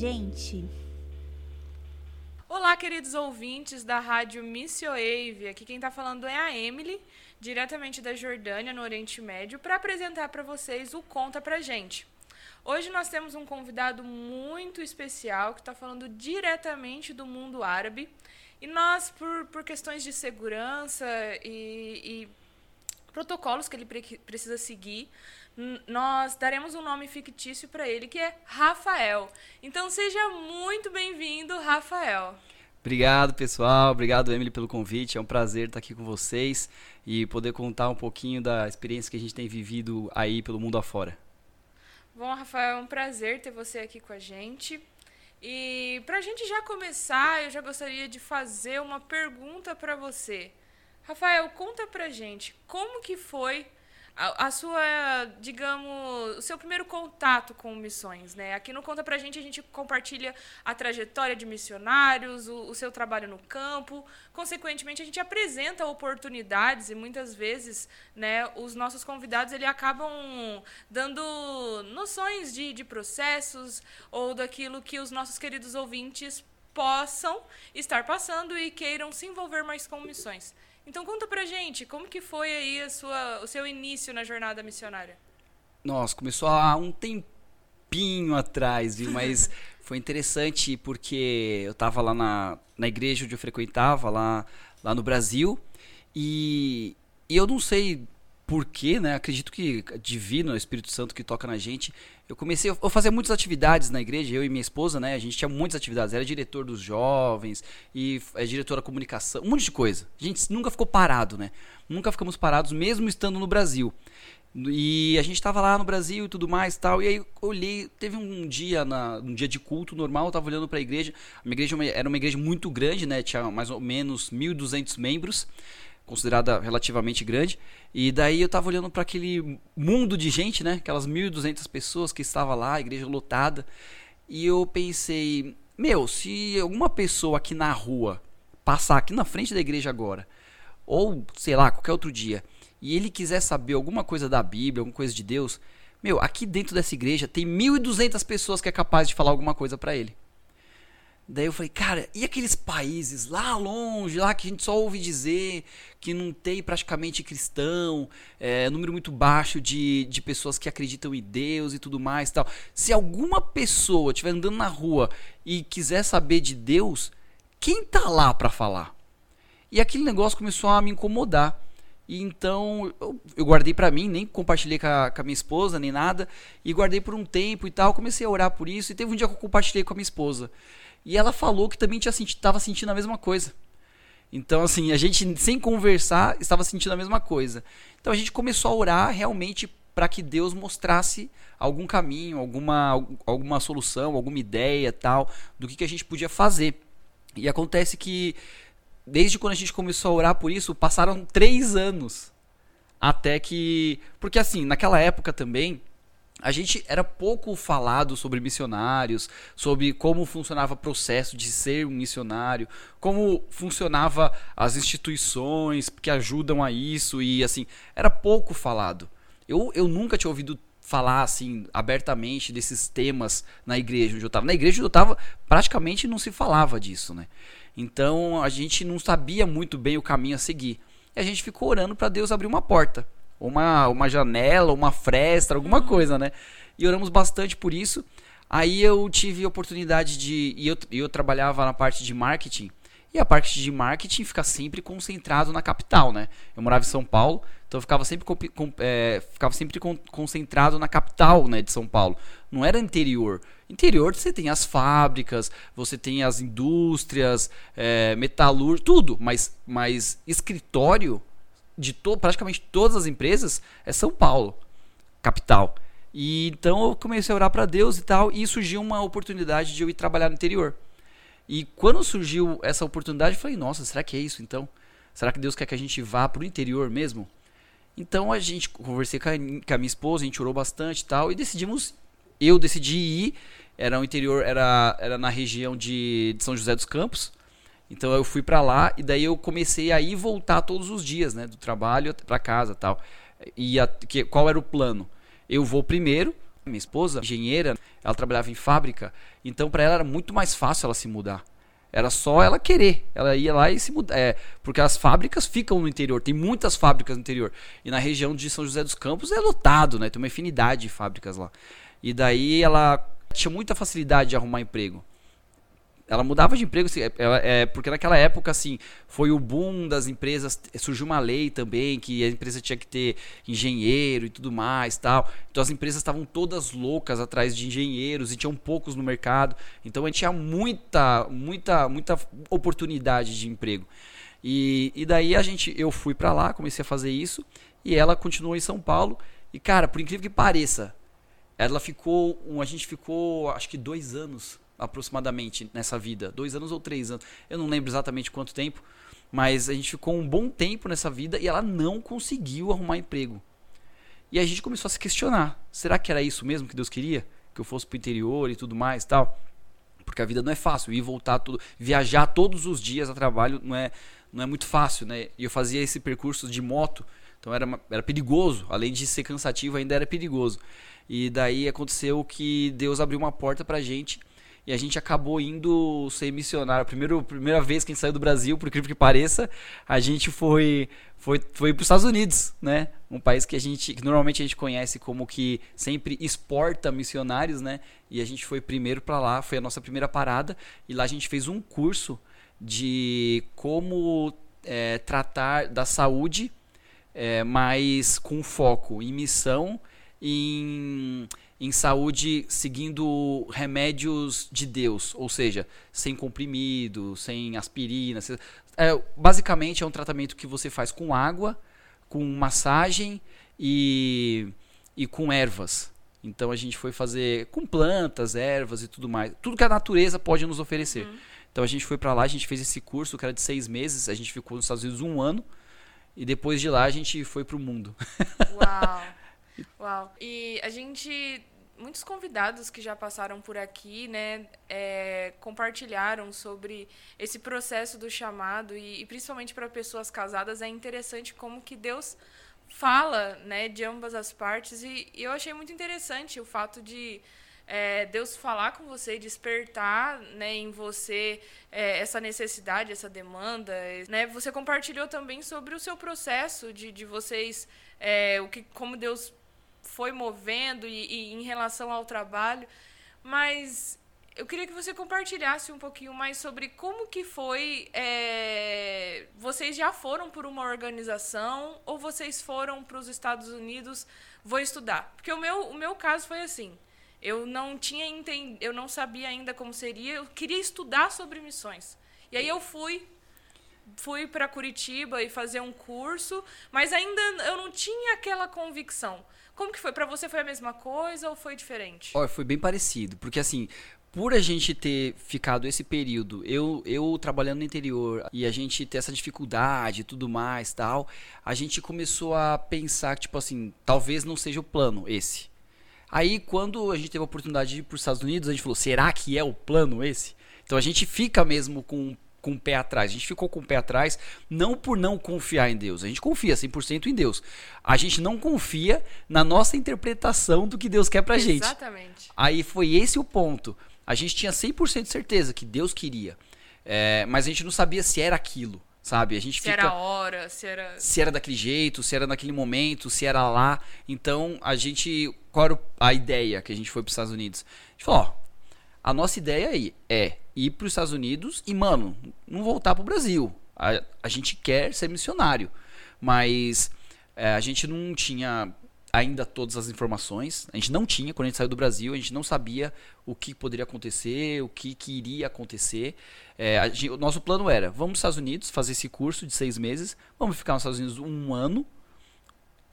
gente? Olá, queridos ouvintes da Rádio Missioave. Aqui quem está falando é a Emily, diretamente da Jordânia, no Oriente Médio, para apresentar para vocês o Conta Pra Gente. Hoje nós temos um convidado muito especial que está falando diretamente do mundo árabe. E nós, por, por questões de segurança e, e protocolos que ele pre precisa seguir, nós daremos um nome fictício para ele, que é Rafael. Então seja muito bem-vindo, Rafael. Obrigado, pessoal. Obrigado, Emily, pelo convite. É um prazer estar aqui com vocês e poder contar um pouquinho da experiência que a gente tem vivido aí pelo mundo afora. Bom, Rafael, é um prazer ter você aqui com a gente. E para a gente já começar, eu já gostaria de fazer uma pergunta para você. Rafael, conta pra gente como que foi a, sua, digamos, o seu primeiro contato com missões, né? Aqui no Conta Pra Gente a gente compartilha a trajetória de missionários, o, o, seu trabalho no campo. Consequentemente, a gente apresenta oportunidades e muitas vezes, né, os nossos convidados ele acabam dando noções de, de processos ou daquilo que os nossos queridos ouvintes possam estar passando e queiram se envolver mais com missões. Então conta pra gente, como que foi aí a sua, o seu início na jornada missionária? Nossa, começou há um tempinho atrás, viu? Mas foi interessante porque eu tava lá na, na igreja onde eu frequentava, lá, lá no Brasil, e, e eu não sei porquê, né? Acredito que divino, o Espírito Santo que toca na gente. Eu comecei, eu fazia muitas atividades na igreja, eu e minha esposa, né? A gente tinha muitas atividades. Era diretor dos jovens e é diretor da comunicação, um monte de coisa. A gente nunca ficou parado, né? Nunca ficamos parados, mesmo estando no Brasil. E a gente estava lá no Brasil e tudo mais tal. E aí eu olhei, teve um dia, na, um dia de culto normal, eu tava olhando para a igreja. A minha igreja era uma igreja muito grande, né? Tinha mais ou menos 1.200 membros considerada relativamente grande. E daí eu tava olhando para aquele mundo de gente, né? Aquelas 1.200 pessoas que estava lá, a igreja lotada. E eu pensei, meu, se alguma pessoa aqui na rua passar aqui na frente da igreja agora, ou sei lá, qualquer outro dia, e ele quiser saber alguma coisa da Bíblia, alguma coisa de Deus, meu, aqui dentro dessa igreja tem 1.200 pessoas que é capaz de falar alguma coisa para ele. Daí eu falei, cara, e aqueles países lá longe, lá que a gente só ouve dizer que não tem praticamente cristão, é, número muito baixo de, de pessoas que acreditam em Deus e tudo mais tal. Se alguma pessoa estiver andando na rua e quiser saber de Deus, quem tá lá para falar? E aquele negócio começou a me incomodar. E então eu, eu guardei para mim, nem compartilhei com a, com a, minha esposa, nem nada. E guardei por um tempo e tal. Comecei a orar por isso. E teve um dia que eu compartilhei com a minha esposa. E ela falou que também tinha senti tava sentindo a mesma coisa. Então, assim, a gente, sem conversar, estava sentindo a mesma coisa. Então, a gente começou a orar realmente para que Deus mostrasse algum caminho, alguma, alguma solução, alguma ideia tal, do que, que a gente podia fazer. E acontece que, desde quando a gente começou a orar por isso, passaram três anos. Até que. Porque, assim, naquela época também, a gente era pouco falado sobre missionários, sobre como funcionava o processo de ser um missionário, como funcionava as instituições que ajudam a isso e assim, era pouco falado. Eu, eu nunca tinha ouvido falar assim abertamente desses temas na igreja onde eu estava. Na igreja onde eu estava, praticamente não se falava disso, né? Então a gente não sabia muito bem o caminho a seguir. E a gente ficou orando para Deus abrir uma porta uma, uma janela, uma fresta, alguma coisa, né? E oramos bastante por isso. Aí eu tive a oportunidade de. E eu, eu trabalhava na parte de marketing. E a parte de marketing fica sempre concentrado na capital, né? Eu morava em São Paulo, então eu ficava sempre, com, é, ficava sempre con, concentrado na capital né, de São Paulo. Não era interior. Interior você tem as fábricas, você tem as indústrias, é, metalur, tudo. Mas, mas escritório de to praticamente todas as empresas é São Paulo, capital. E então eu comecei a orar para Deus e tal, e surgiu uma oportunidade de eu ir trabalhar no interior. E quando surgiu essa oportunidade, eu falei: "Nossa, será que é isso então? Será que Deus quer que a gente vá para o interior mesmo?" Então a gente conversei com a, com a minha esposa, a gente orou bastante e tal, e decidimos eu decidi ir, era o interior, era era na região de, de São José dos Campos. Então eu fui para lá e daí eu comecei a ir voltar todos os dias, né, do trabalho para casa, tal. E a, que, qual era o plano? Eu vou primeiro, Minha esposa, engenheira, ela trabalhava em fábrica, então para ela era muito mais fácil ela se mudar. Era só ela querer. Ela ia lá e se mudar. É, porque as fábricas ficam no interior. Tem muitas fábricas no interior. E na região de São José dos Campos é lotado, né? Tem uma infinidade de fábricas lá. E daí ela tinha muita facilidade de arrumar emprego ela mudava de emprego, assim, ela, é, porque naquela época, assim, foi o boom das empresas, surgiu uma lei também, que a empresa tinha que ter engenheiro e tudo mais, tal. Então as empresas estavam todas loucas atrás de engenheiros e tinham poucos no mercado. Então a gente tinha muita, muita, muita oportunidade de emprego. E, e daí a gente, eu fui para lá, comecei a fazer isso, e ela continuou em São Paulo. E cara, por incrível que pareça, ela ficou, a gente ficou, acho que dois anos aproximadamente nessa vida, dois anos ou três anos, eu não lembro exatamente quanto tempo, mas a gente ficou um bom tempo nessa vida e ela não conseguiu arrumar emprego. E a gente começou a se questionar: será que era isso mesmo que Deus queria? Que eu fosse pro interior e tudo mais tal? Porque a vida não é fácil, ir voltar tudo, viajar todos os dias a trabalho não é, não é muito fácil, né? E eu fazia esse percurso de moto, então era, era perigoso, além de ser cansativo, ainda era perigoso. E daí aconteceu que Deus abriu uma porta pra gente e a gente acabou indo ser missionário. Primeiro, primeira vez que a gente saiu do Brasil, por incrível que pareça, a gente foi foi foi para os Estados Unidos, né? Um país que a gente que normalmente a gente conhece como que sempre exporta missionários, né? E a gente foi primeiro para lá, foi a nossa primeira parada e lá a gente fez um curso de como é, tratar da saúde, é, mas com foco em missão, em em saúde seguindo remédios de Deus, ou seja, sem comprimido, sem aspirina. É, basicamente é um tratamento que você faz com água, com massagem e, e com ervas. Então a gente foi fazer com plantas, ervas e tudo mais. Tudo que a natureza pode nos oferecer. Uhum. Então a gente foi para lá, a gente fez esse curso que era de seis meses, a gente ficou nos Estados Unidos um ano. E depois de lá a gente foi para o mundo. Uau! Uau! E a gente muitos convidados que já passaram por aqui, né, é, compartilharam sobre esse processo do chamado e, e principalmente para pessoas casadas é interessante como que Deus fala, né, de ambas as partes e, e eu achei muito interessante o fato de é, Deus falar com você, despertar né, em você é, essa necessidade, essa demanda. Né? Você compartilhou também sobre o seu processo de, de vocês, é, o que, como Deus foi movendo e, e em relação ao trabalho, mas eu queria que você compartilhasse um pouquinho mais sobre como que foi. É, vocês já foram por uma organização ou vocês foram para os Estados Unidos? Vou estudar, porque o meu, o meu caso foi assim. Eu não tinha entend... eu não sabia ainda como seria. Eu queria estudar sobre missões. E aí eu fui fui para Curitiba e fazer um curso, mas ainda eu não tinha aquela convicção. Como que foi? Para você foi a mesma coisa ou foi diferente? Olha, foi bem parecido, porque assim, por a gente ter ficado esse período, eu, eu trabalhando no interior e a gente ter essa dificuldade e tudo mais, tal, a gente começou a pensar que tipo assim, talvez não seja o plano esse. Aí quando a gente teve a oportunidade de ir para os Estados Unidos, a gente falou, será que é o plano esse? Então a gente fica mesmo com com o pé atrás. A gente ficou com o pé atrás não por não confiar em Deus. A gente confia 100% em Deus. A gente não confia na nossa interpretação do que Deus quer pra gente. Exatamente. Aí foi esse o ponto. A gente tinha 100% de certeza que Deus queria. É, mas a gente não sabia se era aquilo. Sabe? A gente se fica, era a hora, se era. Se era daquele jeito, se era naquele momento, se era lá. Então, a gente. Qual era a ideia que a gente foi para os Estados Unidos? A gente falou: ó, a nossa ideia aí é ir para os Estados Unidos e, mano, não voltar para o Brasil. A, a gente quer ser missionário, mas é, a gente não tinha ainda todas as informações. A gente não tinha, quando a gente saiu do Brasil, a gente não sabia o que poderia acontecer, o que, que iria acontecer. É, o nosso plano era: vamos para os Estados Unidos fazer esse curso de seis meses, vamos ficar nos Estados Unidos um ano.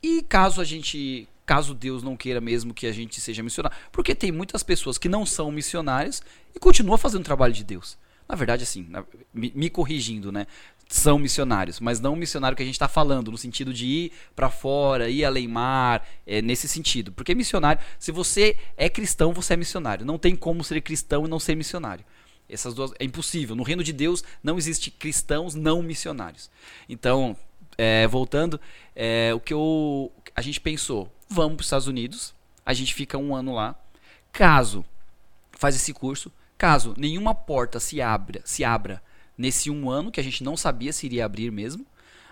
E caso a gente caso Deus não queira mesmo que a gente seja missionário. Porque tem muitas pessoas que não são missionárias e continuam fazendo o trabalho de Deus. Na verdade, assim, me, me corrigindo, né? São missionários, mas não o missionário que a gente está falando, no sentido de ir para fora, ir além mar, é, nesse sentido. Porque missionário, se você é cristão, você é missionário. Não tem como ser cristão e não ser missionário. Essas duas é impossível. No reino de Deus não existe cristãos não missionários. Então, é, voltando, é, o que eu, a gente pensou, vamos para os Estados Unidos. a gente fica um ano lá. Caso faz esse curso, caso nenhuma porta se abra, se abra nesse um ano que a gente não sabia se iria abrir mesmo,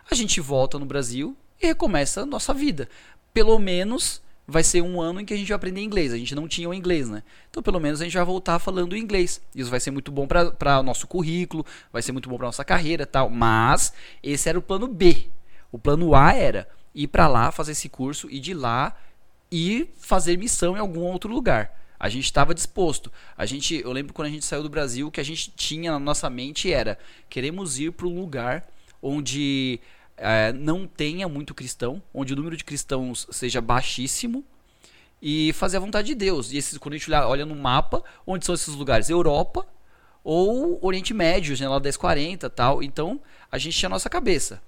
a gente volta no Brasil e recomeça a nossa vida. Pelo menos vai ser um ano em que a gente vai aprender inglês. A gente não tinha o inglês, né? Então, pelo menos a gente vai voltar falando inglês. Isso vai ser muito bom para o nosso currículo, vai ser muito bom para nossa carreira tal. Mas esse era o plano B. O plano A era ir para lá, fazer esse curso e de lá ir fazer missão em algum outro lugar. A gente estava disposto. A gente, eu lembro quando a gente saiu do Brasil, que a gente tinha na nossa mente era queremos ir para um lugar onde é, não tenha muito cristão, onde o número de cristãos seja baixíssimo e fazer a vontade de Deus. E esses, quando a gente olha, olha no mapa, onde são esses lugares? Europa ou Oriente Médio, janela 1040 tal. Então a gente tinha a nossa cabeça.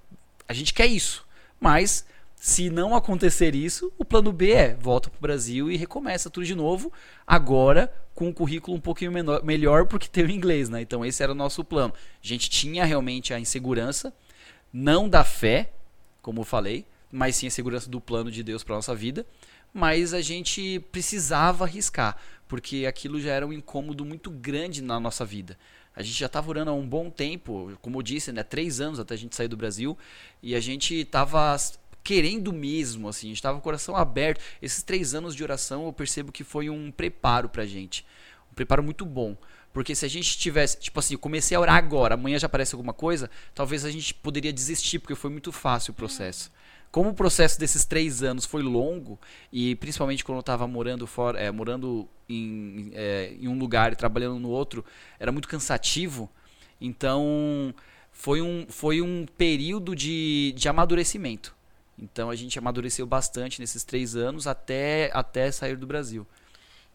A gente quer isso. Mas se não acontecer isso, o plano B é volta para o Brasil e recomeça tudo de novo, agora com um currículo um pouquinho menor, melhor porque tem o inglês, né? Então esse era o nosso plano. A gente tinha realmente a insegurança, não da fé, como eu falei, mas sim a segurança do plano de Deus para nossa vida. Mas a gente precisava arriscar, porque aquilo já era um incômodo muito grande na nossa vida. A gente já estava orando há um bom tempo, como eu disse, né, três anos até a gente sair do Brasil, e a gente estava querendo mesmo, assim, a gente estava com o coração aberto. Esses três anos de oração eu percebo que foi um preparo para a gente, um preparo muito bom. Porque se a gente tivesse, tipo assim, eu comecei a orar agora, amanhã já aparece alguma coisa, talvez a gente poderia desistir, porque foi muito fácil o processo. Como o processo desses três anos foi longo, e principalmente quando eu estava morando fora, é, morando em, é, em um lugar e trabalhando no outro, era muito cansativo. Então foi um, foi um período de, de amadurecimento. Então a gente amadureceu bastante nesses três anos até, até sair do Brasil.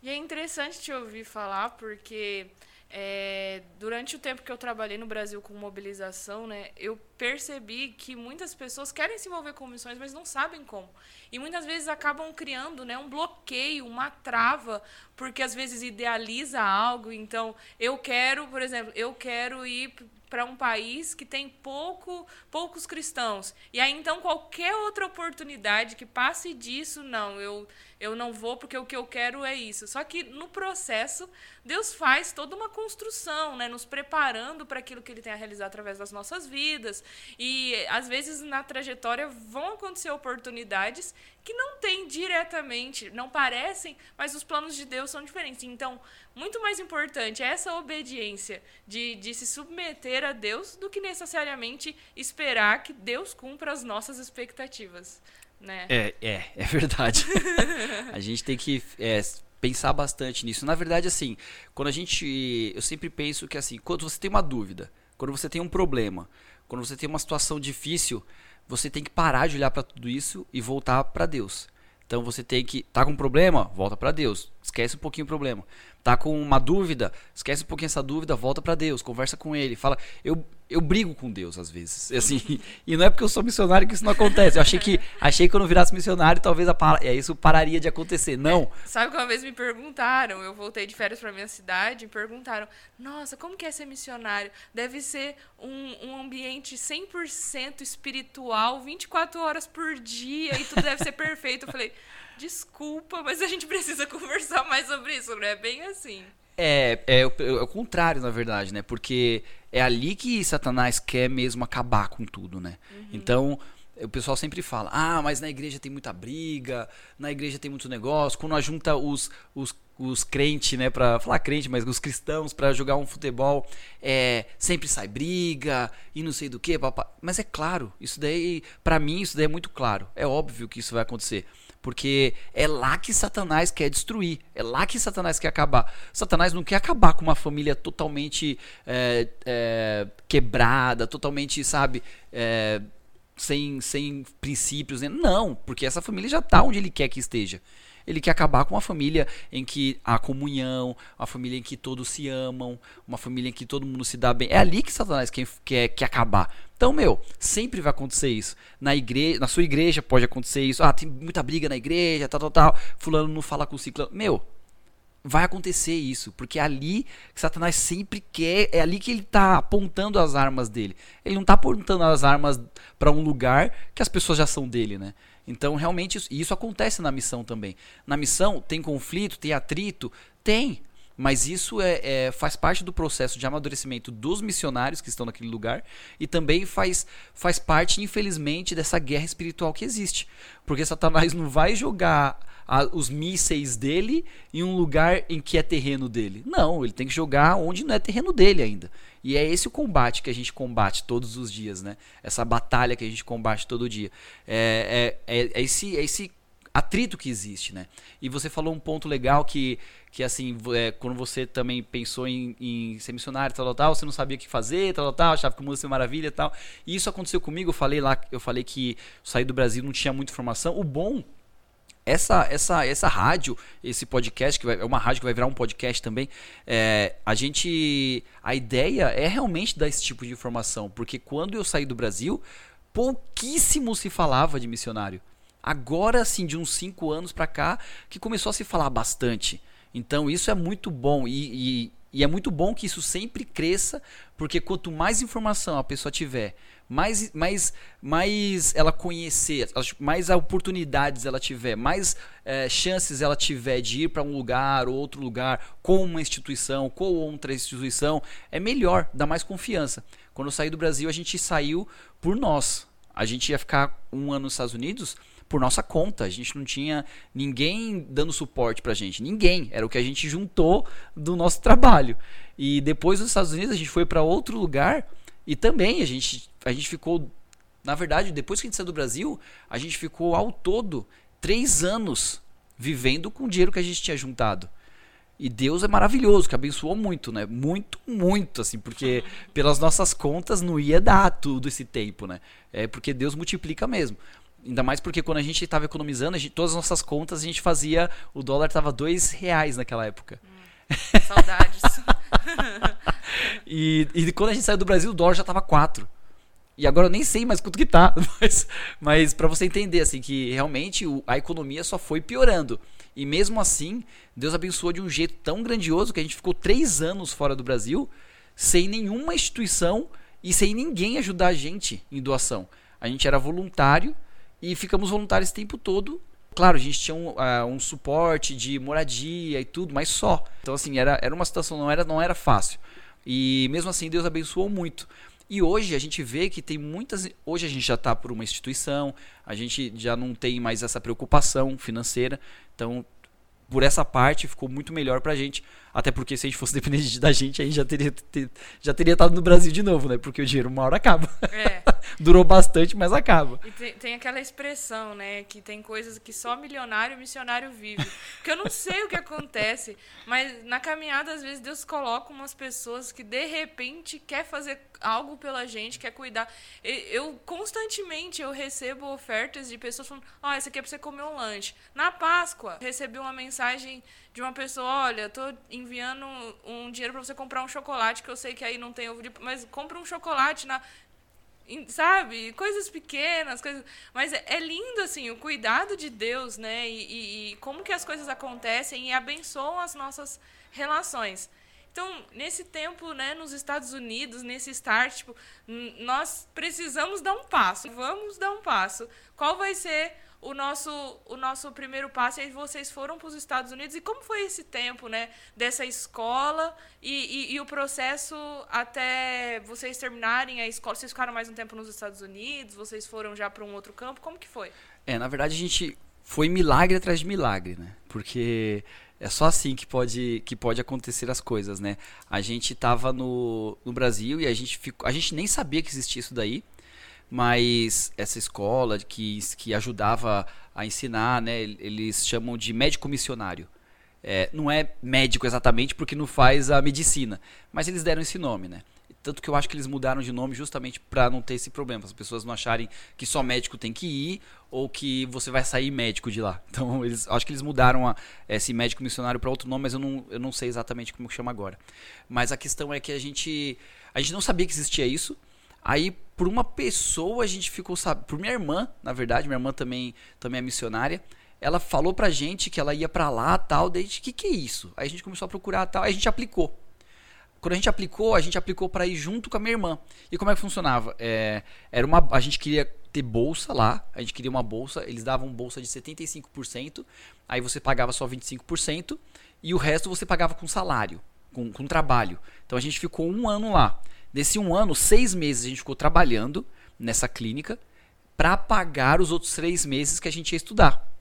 E é interessante te ouvir falar, porque é, durante o tempo que eu trabalhei no Brasil com mobilização, né, eu percebi que muitas pessoas querem se envolver com missões, mas não sabem como. E muitas vezes acabam criando né, um bloqueio, uma trava, porque às vezes idealiza algo. Então, eu quero, por exemplo, eu quero ir para um país que tem pouco, poucos cristãos. E aí então qualquer outra oportunidade que passe disso, não, eu eu não vou porque o que eu quero é isso. Só que no processo, Deus faz toda uma construção, né, nos preparando para aquilo que ele tem a realizar através das nossas vidas. E às vezes na trajetória vão acontecer oportunidades que não têm diretamente, não parecem, mas os planos de Deus são diferentes. Então, muito mais importante é essa obediência de, de se submeter a Deus do que necessariamente esperar que Deus cumpra as nossas expectativas. Né? É, é, é verdade. a gente tem que é, pensar bastante nisso. Na verdade, assim, quando a gente. Eu sempre penso que assim, quando você tem uma dúvida, quando você tem um problema, quando você tem uma situação difícil, você tem que parar de olhar para tudo isso e voltar para Deus. Então você tem que. Tá com um problema? Volta para Deus. Esquece um pouquinho o problema. Tá com uma dúvida? Esquece um pouquinho essa dúvida, volta para Deus, conversa com ele, fala, eu eu brigo com Deus às vezes. Assim, e não é porque eu sou missionário que isso não acontece. Eu achei que achei que quando eu virasse missionário, talvez a, é, isso pararia de acontecer. Não. É, sabe que uma vez me perguntaram, eu voltei de férias para minha cidade, me perguntaram: "Nossa, como que é ser missionário? Deve ser um, um ambiente 100% espiritual, 24 horas por dia e tudo deve ser perfeito". Eu falei: "Desculpa, mas a gente precisa conversar mais sobre isso, não é bem assim". É, é, é, o contrário, na verdade, né? Porque é ali que Satanás quer mesmo acabar com tudo, né? Uhum. Então, o pessoal sempre fala: ah, mas na igreja tem muita briga, na igreja tem muito negócio. Quando junta os, os, os crentes, né, pra falar crente, mas os cristãos para jogar um futebol, é, sempre sai briga e não sei do que, papá. Mas é claro, isso daí, para mim, isso daí é muito claro. É óbvio que isso vai acontecer. Porque é lá que Satanás quer destruir, é lá que Satanás quer acabar. Satanás não quer acabar com uma família totalmente é, é, quebrada, totalmente, sabe, é, sem, sem princípios. Né? Não, porque essa família já está onde ele quer que esteja. Ele quer acabar com uma família em que há comunhão, uma família em que todos se amam, uma família em que todo mundo se dá bem. É ali que Satanás quer, quer, quer acabar. Então, meu, sempre vai acontecer isso. Na igreja, na sua igreja pode acontecer isso. Ah, tem muita briga na igreja, tal, tal, tal. Fulano não fala com o ciclano. Meu, vai acontecer isso, porque é ali que Satanás sempre quer, é ali que ele está apontando as armas dele. Ele não está apontando as armas para um lugar que as pessoas já são dele, né? Então, realmente, isso, isso acontece na missão também. Na missão, tem conflito, tem atrito? Tem. Mas isso é, é, faz parte do processo de amadurecimento dos missionários que estão naquele lugar e também faz, faz parte, infelizmente, dessa guerra espiritual que existe. Porque Satanás não vai jogar a, os mísseis dele em um lugar em que é terreno dele. Não, ele tem que jogar onde não é terreno dele ainda. E é esse o combate que a gente combate todos os dias, né? Essa batalha que a gente combate todo dia. É, é, é, é esse, é esse atrito que existe, né? E você falou um ponto legal que, que assim, é, quando você também pensou em, em ser missionário, tal, tal, tal, você não sabia o que fazer, tal, tal, tal, achava que o mundo ia ser maravilha, tal. E isso aconteceu comigo, eu falei lá, eu falei que saí do Brasil, não tinha muita informação. O bom essa, essa, essa rádio, esse podcast, que vai, é uma rádio que vai virar um podcast também, é, a gente. A ideia é realmente dar esse tipo de informação, porque quando eu saí do Brasil, pouquíssimo se falava de missionário. Agora, assim, de uns 5 anos para cá, que começou a se falar bastante. Então, isso é muito bom e, e, e é muito bom que isso sempre cresça, porque quanto mais informação a pessoa tiver mais, mais, mais ela conhecer, mais oportunidades ela tiver, mais é, chances ela tiver de ir para um lugar ou outro lugar com uma instituição, com outra instituição, é melhor, dá mais confiança. Quando eu saí do Brasil, a gente saiu por nós. A gente ia ficar um ano nos Estados Unidos por nossa conta. A gente não tinha ninguém dando suporte pra gente. Ninguém. Era o que a gente juntou do nosso trabalho. E depois dos Estados Unidos, a gente foi para outro lugar e também a gente, a gente ficou, na verdade, depois que a gente saiu do Brasil, a gente ficou ao todo três anos vivendo com o dinheiro que a gente tinha juntado. E Deus é maravilhoso, que abençoou muito, né? Muito, muito, assim, porque pelas nossas contas não ia dar tudo esse tempo, né? É porque Deus multiplica mesmo. Ainda mais porque quando a gente estava economizando, gente, todas as nossas contas a gente fazia. O dólar estava dois reais naquela época. Hum, saudades. e, e quando a gente saiu do Brasil, o dólar já tava 4. E agora eu nem sei mais quanto que tá. Mas, mas para você entender, assim, que realmente a economia só foi piorando. E mesmo assim, Deus abençoou de um jeito tão grandioso que a gente ficou três anos fora do Brasil sem nenhuma instituição e sem ninguém ajudar a gente em doação. A gente era voluntário e ficamos voluntários esse tempo todo Claro, a gente tinha um, uh, um, suporte de moradia e tudo, mas só. Então, assim, era, era uma situação, não era, não era fácil. E mesmo assim, Deus abençoou muito. E hoje a gente vê que tem muitas. Hoje a gente já está por uma instituição, a gente já não tem mais essa preocupação financeira. Então, por essa parte, ficou muito melhor para a gente. Até porque se a gente fosse dependente da gente, aí já teria, ter, já teria estado no Brasil de novo, né? Porque o dinheiro uma hora acaba. É. Durou bastante, mas acaba. E tem, tem, aquela expressão, né? Que tem coisas que só milionário e missionário vive. Que eu não sei o que acontece, mas na caminhada, às vezes, Deus coloca umas pessoas que de repente quer fazer algo pela gente, quer cuidar. Eu constantemente eu recebo ofertas de pessoas falando: Ó, oh, esse aqui é pra você comer um lanche. Na Páscoa, recebi uma mensagem de uma pessoa, olha, tô enviando um dinheiro para você comprar um chocolate, que eu sei que aí não tem ovo de... Mas compra um chocolate na... Sabe? Coisas pequenas, coisas... Mas é, é lindo, assim, o cuidado de Deus, né? E, e, e como que as coisas acontecem e abençoam as nossas relações. Então, nesse tempo, né, nos Estados Unidos, nesse start, tipo, nós precisamos dar um passo. Vamos dar um passo. Qual vai ser o nosso, o nosso primeiro passo. E aí vocês foram para os Estados Unidos. E como foi esse tempo, né? Dessa escola e, e, e, o processo até vocês terminarem a escola? Vocês ficaram mais um tempo nos Estados Unidos? Vocês foram já para um outro campo? Como que foi? É, na verdade a gente foi milagre atrás de milagre, né? Porque é só assim que pode, que pode acontecer as coisas, né? A gente estava no, no Brasil e a gente, ficou, a gente nem sabia que existia isso daí mas essa escola que, que ajudava a ensinar, né, eles chamam de médico missionário. É, não é médico exatamente porque não faz a medicina, mas eles deram esse nome, né? Tanto que eu acho que eles mudaram de nome justamente para não ter esse problema, as pessoas não acharem que só médico tem que ir ou que você vai sair médico de lá. Então, eles, acho que eles mudaram a, esse médico missionário para outro nome, mas eu não, eu não sei exatamente como chama agora. Mas a questão é que a gente, a gente não sabia que existia isso. Aí, por uma pessoa, a gente ficou, sabe, por minha irmã, na verdade, minha irmã também, também é missionária. Ela falou pra gente que ela ia pra lá tal, o que, que é isso? Aí a gente começou a procurar tal, aí a gente aplicou. Quando a gente aplicou, a gente aplicou para ir junto com a minha irmã. E como é que funcionava? É, era uma, a gente queria ter bolsa lá. A gente queria uma bolsa, eles davam bolsa de 75%, aí você pagava só 25%, e o resto você pagava com salário, com, com trabalho. Então a gente ficou um ano lá. Desse um ano, seis meses a gente ficou trabalhando nessa clínica para pagar os outros três meses que a gente ia estudar.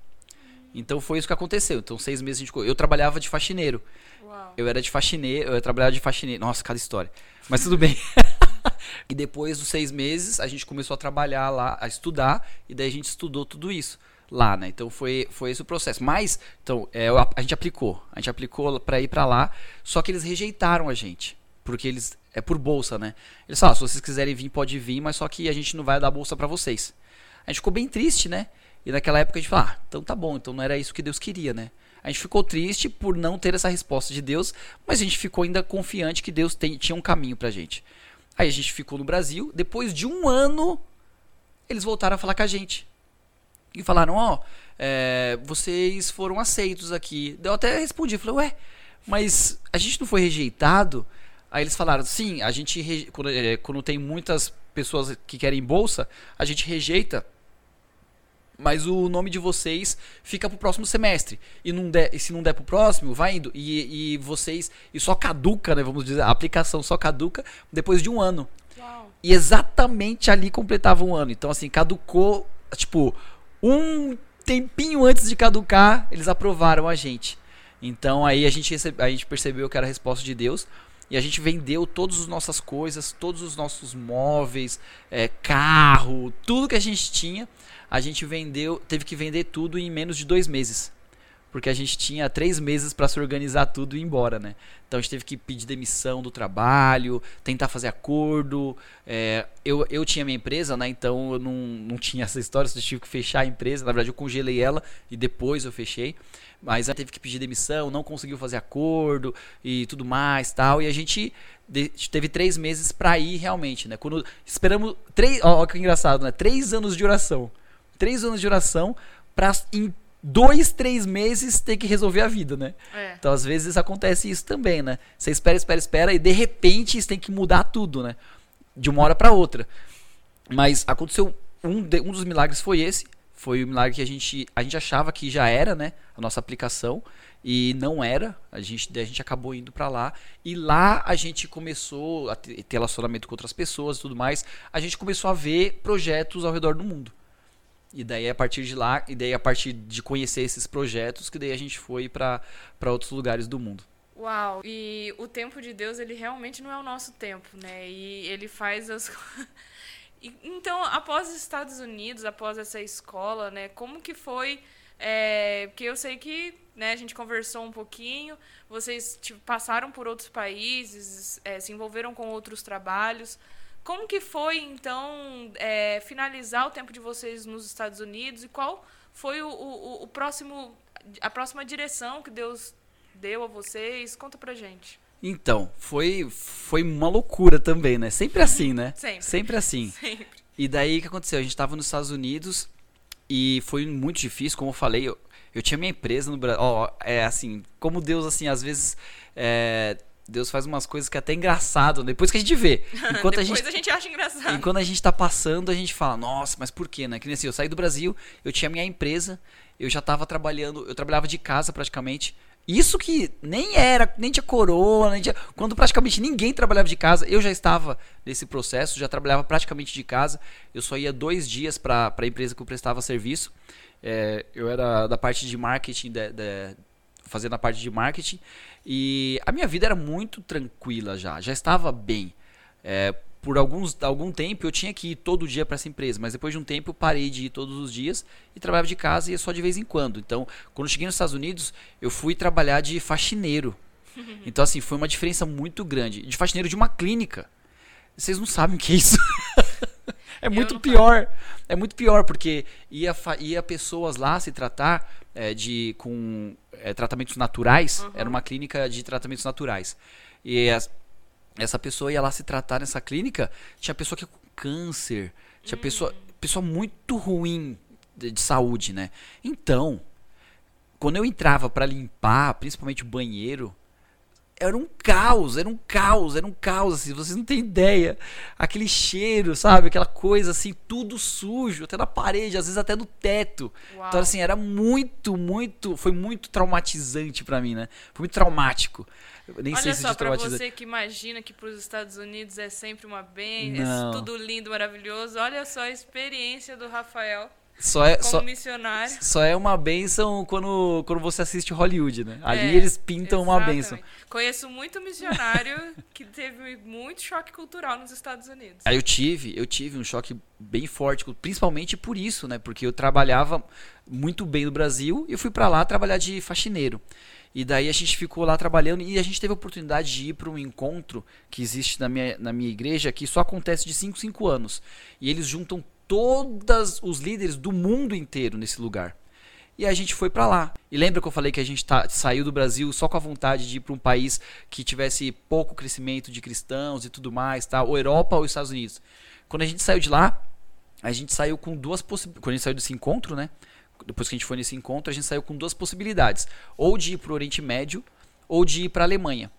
Então foi isso que aconteceu. Então seis meses a gente, eu trabalhava de faxineiro. Uau. Eu era de faxineiro, eu trabalhava de faxineiro. Nossa, cada história. Mas tudo bem. e depois dos seis meses, a gente começou a trabalhar lá, a estudar, e daí a gente estudou tudo isso lá, né? Então foi, foi esse o processo. Mas, então, é, a gente aplicou. A gente aplicou para ir para lá, só que eles rejeitaram a gente. Porque eles. É por bolsa, né? Eles falaram, ah, se vocês quiserem vir, pode vir, mas só que a gente não vai dar bolsa para vocês. A gente ficou bem triste, né? E naquela época a gente falou, ah, então tá bom, então não era isso que Deus queria, né? A gente ficou triste por não ter essa resposta de Deus, mas a gente ficou ainda confiante que Deus tem, tinha um caminho pra gente. Aí a gente ficou no Brasil, depois de um ano, eles voltaram a falar com a gente. E falaram, ó, oh, é, vocês foram aceitos aqui. Eu até respondi, falei, ué, mas a gente não foi rejeitado? Aí eles falaram, sim, a gente, quando, é, quando tem muitas pessoas que querem bolsa, a gente rejeita, mas o nome de vocês fica pro próximo semestre. E, não der, e se não der pro próximo, vai indo. E, e vocês. E só caduca, né? Vamos dizer, a aplicação só caduca depois de um ano. Uau. E exatamente ali completava um ano. Então, assim, caducou, tipo, um tempinho antes de caducar, eles aprovaram a gente. Então aí a gente, recebe, a gente percebeu que era a resposta de Deus. E a gente vendeu todas as nossas coisas, todos os nossos móveis, é, carro, tudo que a gente tinha. A gente vendeu, teve que vender tudo em menos de dois meses. Porque a gente tinha três meses para se organizar tudo e ir embora, né? Então a gente teve que pedir demissão do trabalho, tentar fazer acordo. É, eu, eu tinha minha empresa, né? Então eu não, não tinha essa história, eu tive que fechar a empresa. Na verdade, eu congelei ela e depois eu fechei mas ela teve que pedir demissão, não conseguiu fazer acordo e tudo mais tal. E a gente teve três meses para ir realmente, né? Quando esperamos três, ó, que engraçado, né? Três anos de oração, três anos de oração para em dois, três meses ter que resolver a vida, né? É. Então às vezes acontece isso também, né? Você espera, espera, espera e de repente você tem que mudar tudo, né? De uma hora para outra. Mas aconteceu um, de, um dos milagres foi esse foi o milagre que a gente, a gente achava que já era, né, a nossa aplicação e não era. A gente, a gente acabou indo para lá e lá a gente começou a ter relacionamento com outras pessoas e tudo mais. A gente começou a ver projetos ao redor do mundo. E daí a partir de lá, e daí a partir de conhecer esses projetos, que daí a gente foi para outros lugares do mundo. Uau! E o tempo de Deus, ele realmente não é o nosso tempo, né? E ele faz as então, após os Estados Unidos, após essa escola, né, como que foi? É, porque eu sei que né, a gente conversou um pouquinho, vocês tipo, passaram por outros países, é, se envolveram com outros trabalhos. Como que foi, então, é, finalizar o tempo de vocês nos Estados Unidos e qual foi o, o, o próximo, a próxima direção que Deus deu a vocês? Conta pra gente. Então, foi, foi uma loucura também, né? Sempre assim, né? Sempre. Sempre assim. Sempre. E daí o que aconteceu? A gente estava nos Estados Unidos e foi muito difícil, como eu falei, eu, eu tinha minha empresa no Brasil. Ó, é assim, como Deus, assim, às vezes. É, Deus faz umas coisas que é até engraçado, depois que a gente vê. Enquanto a gente, a gente acha engraçado. Enquanto a gente tá passando, a gente fala, nossa, mas por quê, né? Que nem assim, eu saí do Brasil, eu tinha minha empresa, eu já tava trabalhando, eu trabalhava de casa praticamente. Isso que nem era, nem tinha coroa, nem tinha, quando praticamente ninguém trabalhava de casa, eu já estava nesse processo, já trabalhava praticamente de casa. Eu só ia dois dias para a empresa que eu prestava serviço. É, eu era da parte de marketing, de, de, fazendo a parte de marketing, e a minha vida era muito tranquila já, já estava bem. É, por alguns, algum tempo eu tinha que ir todo dia para essa empresa, mas depois de um tempo eu parei de ir todos os dias e trabalhava de casa e ia só de vez em quando. Então, quando eu cheguei nos Estados Unidos, eu fui trabalhar de faxineiro. Então, assim, foi uma diferença muito grande. De faxineiro de uma clínica. Vocês não sabem o que é isso. é muito pior. É muito pior, porque ia, ia pessoas lá se tratar é, de com é, tratamentos naturais. Uhum. Era uma clínica de tratamentos naturais. E as, essa pessoa ia lá se tratar nessa clínica, tinha pessoa que é com câncer, tinha hum. pessoa, pessoa muito ruim de, de, saúde, né? Então, quando eu entrava para limpar, principalmente o banheiro, era um caos, era um caos, era um caos, assim, vocês não têm ideia. Aquele cheiro, sabe? Aquela coisa assim, tudo sujo, até na parede, às vezes até no teto. Uau. Então, assim, era muito, muito, foi muito traumatizante pra mim, né? Foi muito traumático. Eu nem sei Olha se só, de pra você que imagina que pros Estados Unidos é sempre uma bem, é tudo lindo, maravilhoso. Olha só a experiência do Rafael Só é, como só, missionário. só é uma benção quando, quando você assiste Hollywood, né? Ali É, eles pintam uma exatamente. benção. Conheço muito missionário que teve muito choque cultural nos Estados Unidos. Aí eu tive, eu tive um choque bem forte, principalmente por isso, né? Porque eu trabalhava muito bem no Brasil e eu fui pra lá trabalhar de faxineiro. E daí a gente ficou lá trabalhando e a gente teve a oportunidade de ir para um encontro que existe na minha, na minha igreja que só acontece de 5 em 5 anos. E eles juntam todos os líderes do mundo inteiro nesse lugar. E a gente foi pra lá. E lembra que eu falei que a gente tá, saiu do Brasil só com a vontade de ir pra um país que tivesse pouco crescimento de cristãos e tudo mais, tá? Ou Europa ou Estados Unidos. Quando a gente saiu de lá, a gente saiu com duas possibilidades. Quando a gente saiu desse encontro, né? Depois que a gente foi nesse encontro, a gente saiu com duas possibilidades: ou de ir pro Oriente Médio, ou de ir pra Alemanha.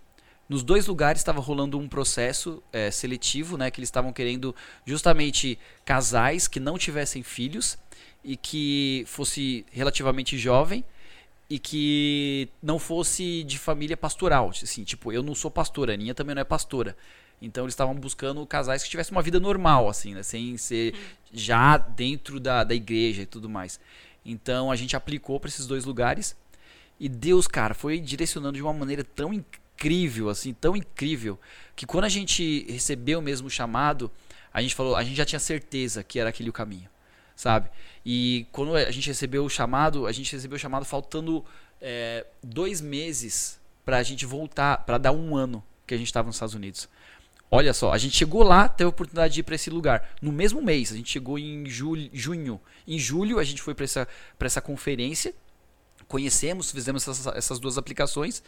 Nos dois lugares estava rolando um processo eh, seletivo, né? Que eles estavam querendo justamente casais que não tivessem filhos e que fosse relativamente jovem e que não fosse de família pastoral. Assim, tipo, eu não sou pastora, a Aninha também não é pastora. Então eles estavam buscando casais que tivessem uma vida normal, assim, né? Sem ser já dentro da, da igreja e tudo mais. Então a gente aplicou para esses dois lugares e Deus, cara, foi direcionando de uma maneira tão incrível, assim, tão incrível, que quando a gente recebeu mesmo o chamado, a gente falou, a gente já tinha certeza que era aquele o caminho, sabe? E quando a gente recebeu o chamado, a gente recebeu o chamado faltando é, dois meses pra gente voltar, pra dar um ano que a gente estava nos Estados Unidos. Olha só, a gente chegou lá, teve a oportunidade de ir para esse lugar. No mesmo mês, a gente chegou em julho, junho. Em julho, a gente foi para essa, essa conferência. Conhecemos, fizemos essas, essas duas aplicações.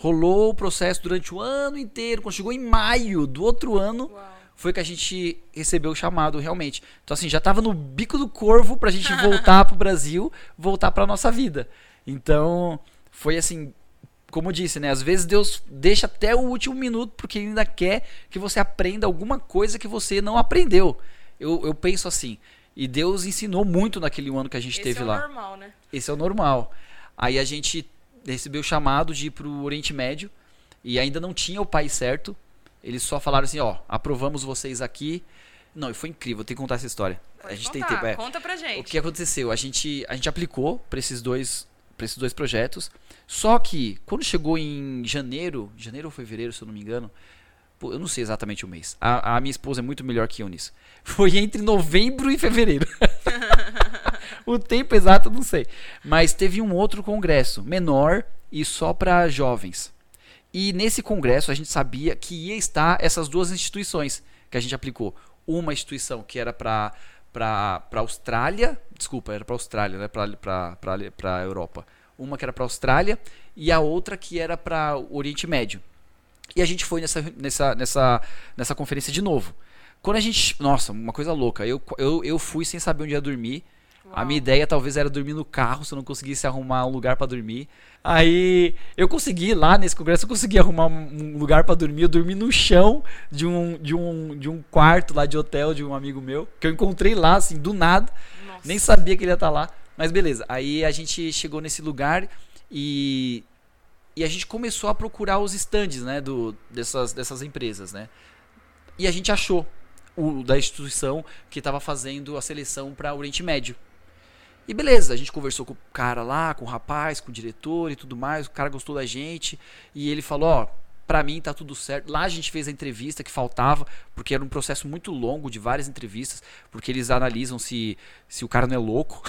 Rolou o processo durante o ano inteiro. Quando chegou em maio do outro ano, Uau. foi que a gente recebeu o chamado realmente. Então, assim, já tava no bico do corvo pra gente voltar pro Brasil, voltar pra nossa vida. Então, foi assim, como eu disse, né? Às vezes Deus deixa até o último minuto porque ele ainda quer que você aprenda alguma coisa que você não aprendeu. Eu, eu penso assim. E Deus ensinou muito naquele ano que a gente Esse teve é o lá. normal, né? Esse é o normal. Aí a gente recebeu o chamado de ir pro Oriente Médio e ainda não tinha o país certo. Eles só falaram assim, ó, aprovamos vocês aqui. Não, e foi incrível, tenho que contar essa história. Pode a gente contar, tem tempo, é. Conta pra gente. O que aconteceu? A gente, a gente aplicou para esses dois para esses dois projetos. Só que quando chegou em janeiro, janeiro ou fevereiro, se eu não me engano, eu não sei exatamente o mês. A, a minha esposa é muito melhor que eu nisso. Foi entre novembro e fevereiro. o tempo exato não sei. Mas teve um outro congresso menor e só para jovens. E nesse congresso a gente sabia que ia estar essas duas instituições que a gente aplicou. Uma instituição que era para para Austrália, desculpa, era para Austrália, não é para Europa. Uma que era para Austrália e a outra que era para Oriente Médio. E a gente foi nessa, nessa, nessa, nessa conferência de novo. Quando a gente. Nossa, uma coisa louca. Eu, eu, eu fui sem saber onde ia dormir. A Uau. minha ideia talvez era dormir no carro, se eu não conseguisse arrumar um lugar pra dormir. Aí eu consegui lá nesse congresso, eu consegui arrumar um lugar pra dormir. Eu dormi no chão de um, de um, de um quarto lá de hotel de um amigo meu, que eu encontrei lá, assim, do nada. Nossa. Nem sabia que ele ia estar lá. Mas beleza. Aí a gente chegou nesse lugar e, e a gente começou a procurar os stands, né, do, dessas, dessas empresas, né? E a gente achou o da instituição que estava fazendo a seleção para Oriente Médio. E beleza, a gente conversou com o cara lá, com o rapaz, com o diretor e tudo mais. O cara gostou da gente e ele falou: Ó, pra mim tá tudo certo. Lá a gente fez a entrevista que faltava, porque era um processo muito longo de várias entrevistas, porque eles analisam se, se o cara não é louco.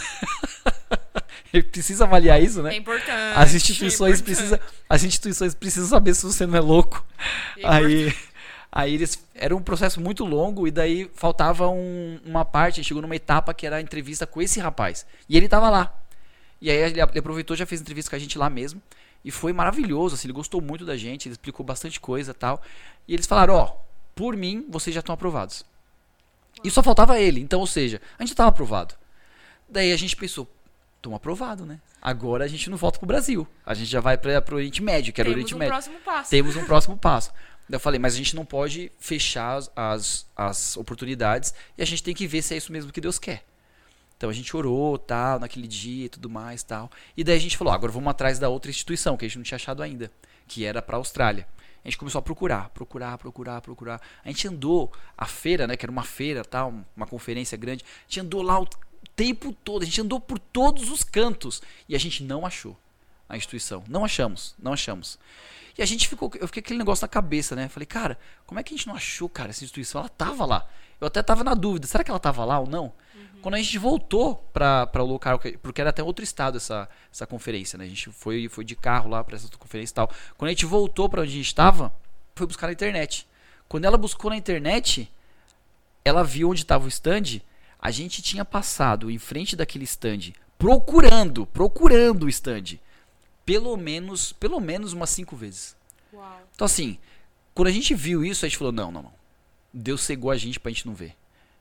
Ele precisa avaliar isso, né? É importante. As instituições é precisam, as instituições precisam saber se você não é louco. É Aí, aí eles era um processo muito longo e daí faltava um- uma parte, a gente chegou numa etapa que era a entrevista com esse rapaz. E ele tava lá. E aí ele, aproveitou, já fez entrevista com a gente lá mesmo. E foi maravilhoso, assim, ele gostou muito da gente, ele explicou bastante coisa, tal. E eles falaram, ó, por mim, vocês já estão aprovados. E só faltava ele, então, ou seja, a gente estava aprovado. Daí a gente pensou, Estamos aprovado, né? Agora a gente não volta pro Brasil. A gente já vai para o Oriente Médio, que era o Temos Oriente um Médio. próximo passo. Temos um próximo passo. Eu falei, mas a gente não pode fechar as- as, as oportunidades e a gente tem que ver se é isso mesmo que Deus quer. Então a gente orou, tal, naquele dia e tudo mais, tal. E daí a gente falou, ah, agora vamos atrás da outra instituição que a gente não tinha achado ainda, que era para a Austrália. A gente começou a procurar, procurar, procurar, procurar. A gente andou a feira, né, que era uma feira, tal, uma conferência grande. A gente andou lá o tempo todo, a gente andou por todos os cantos e a gente não achou a instituição. Não achamos, não achamos. E a gente ficou, eu fiquei com aquele negócio na cabeça, né? Falei, cara, como é que a gente não achou, cara, essa instituição? Ela tava lá. Eu até tava na dúvida, será que ela tava lá ou não? Quando a gente voltou para o local, que- porque era até outro estado essa, essa conferência, né? A gente foi, foi de carro lá para essa conferência e tal. Quando a gente voltou para onde a gente estava, foi buscar na internet. Quando ela buscou na internet, ela viu onde estava o stand. A gente tinha passado em frente daquele stand, procurando, procurando o stand, pelo menos, pelo menos umas cinco vezes. Uau. Então assim, quando a gente viu isso, a gente falou não, não, não. Deus cegou a gente pra gente não ver.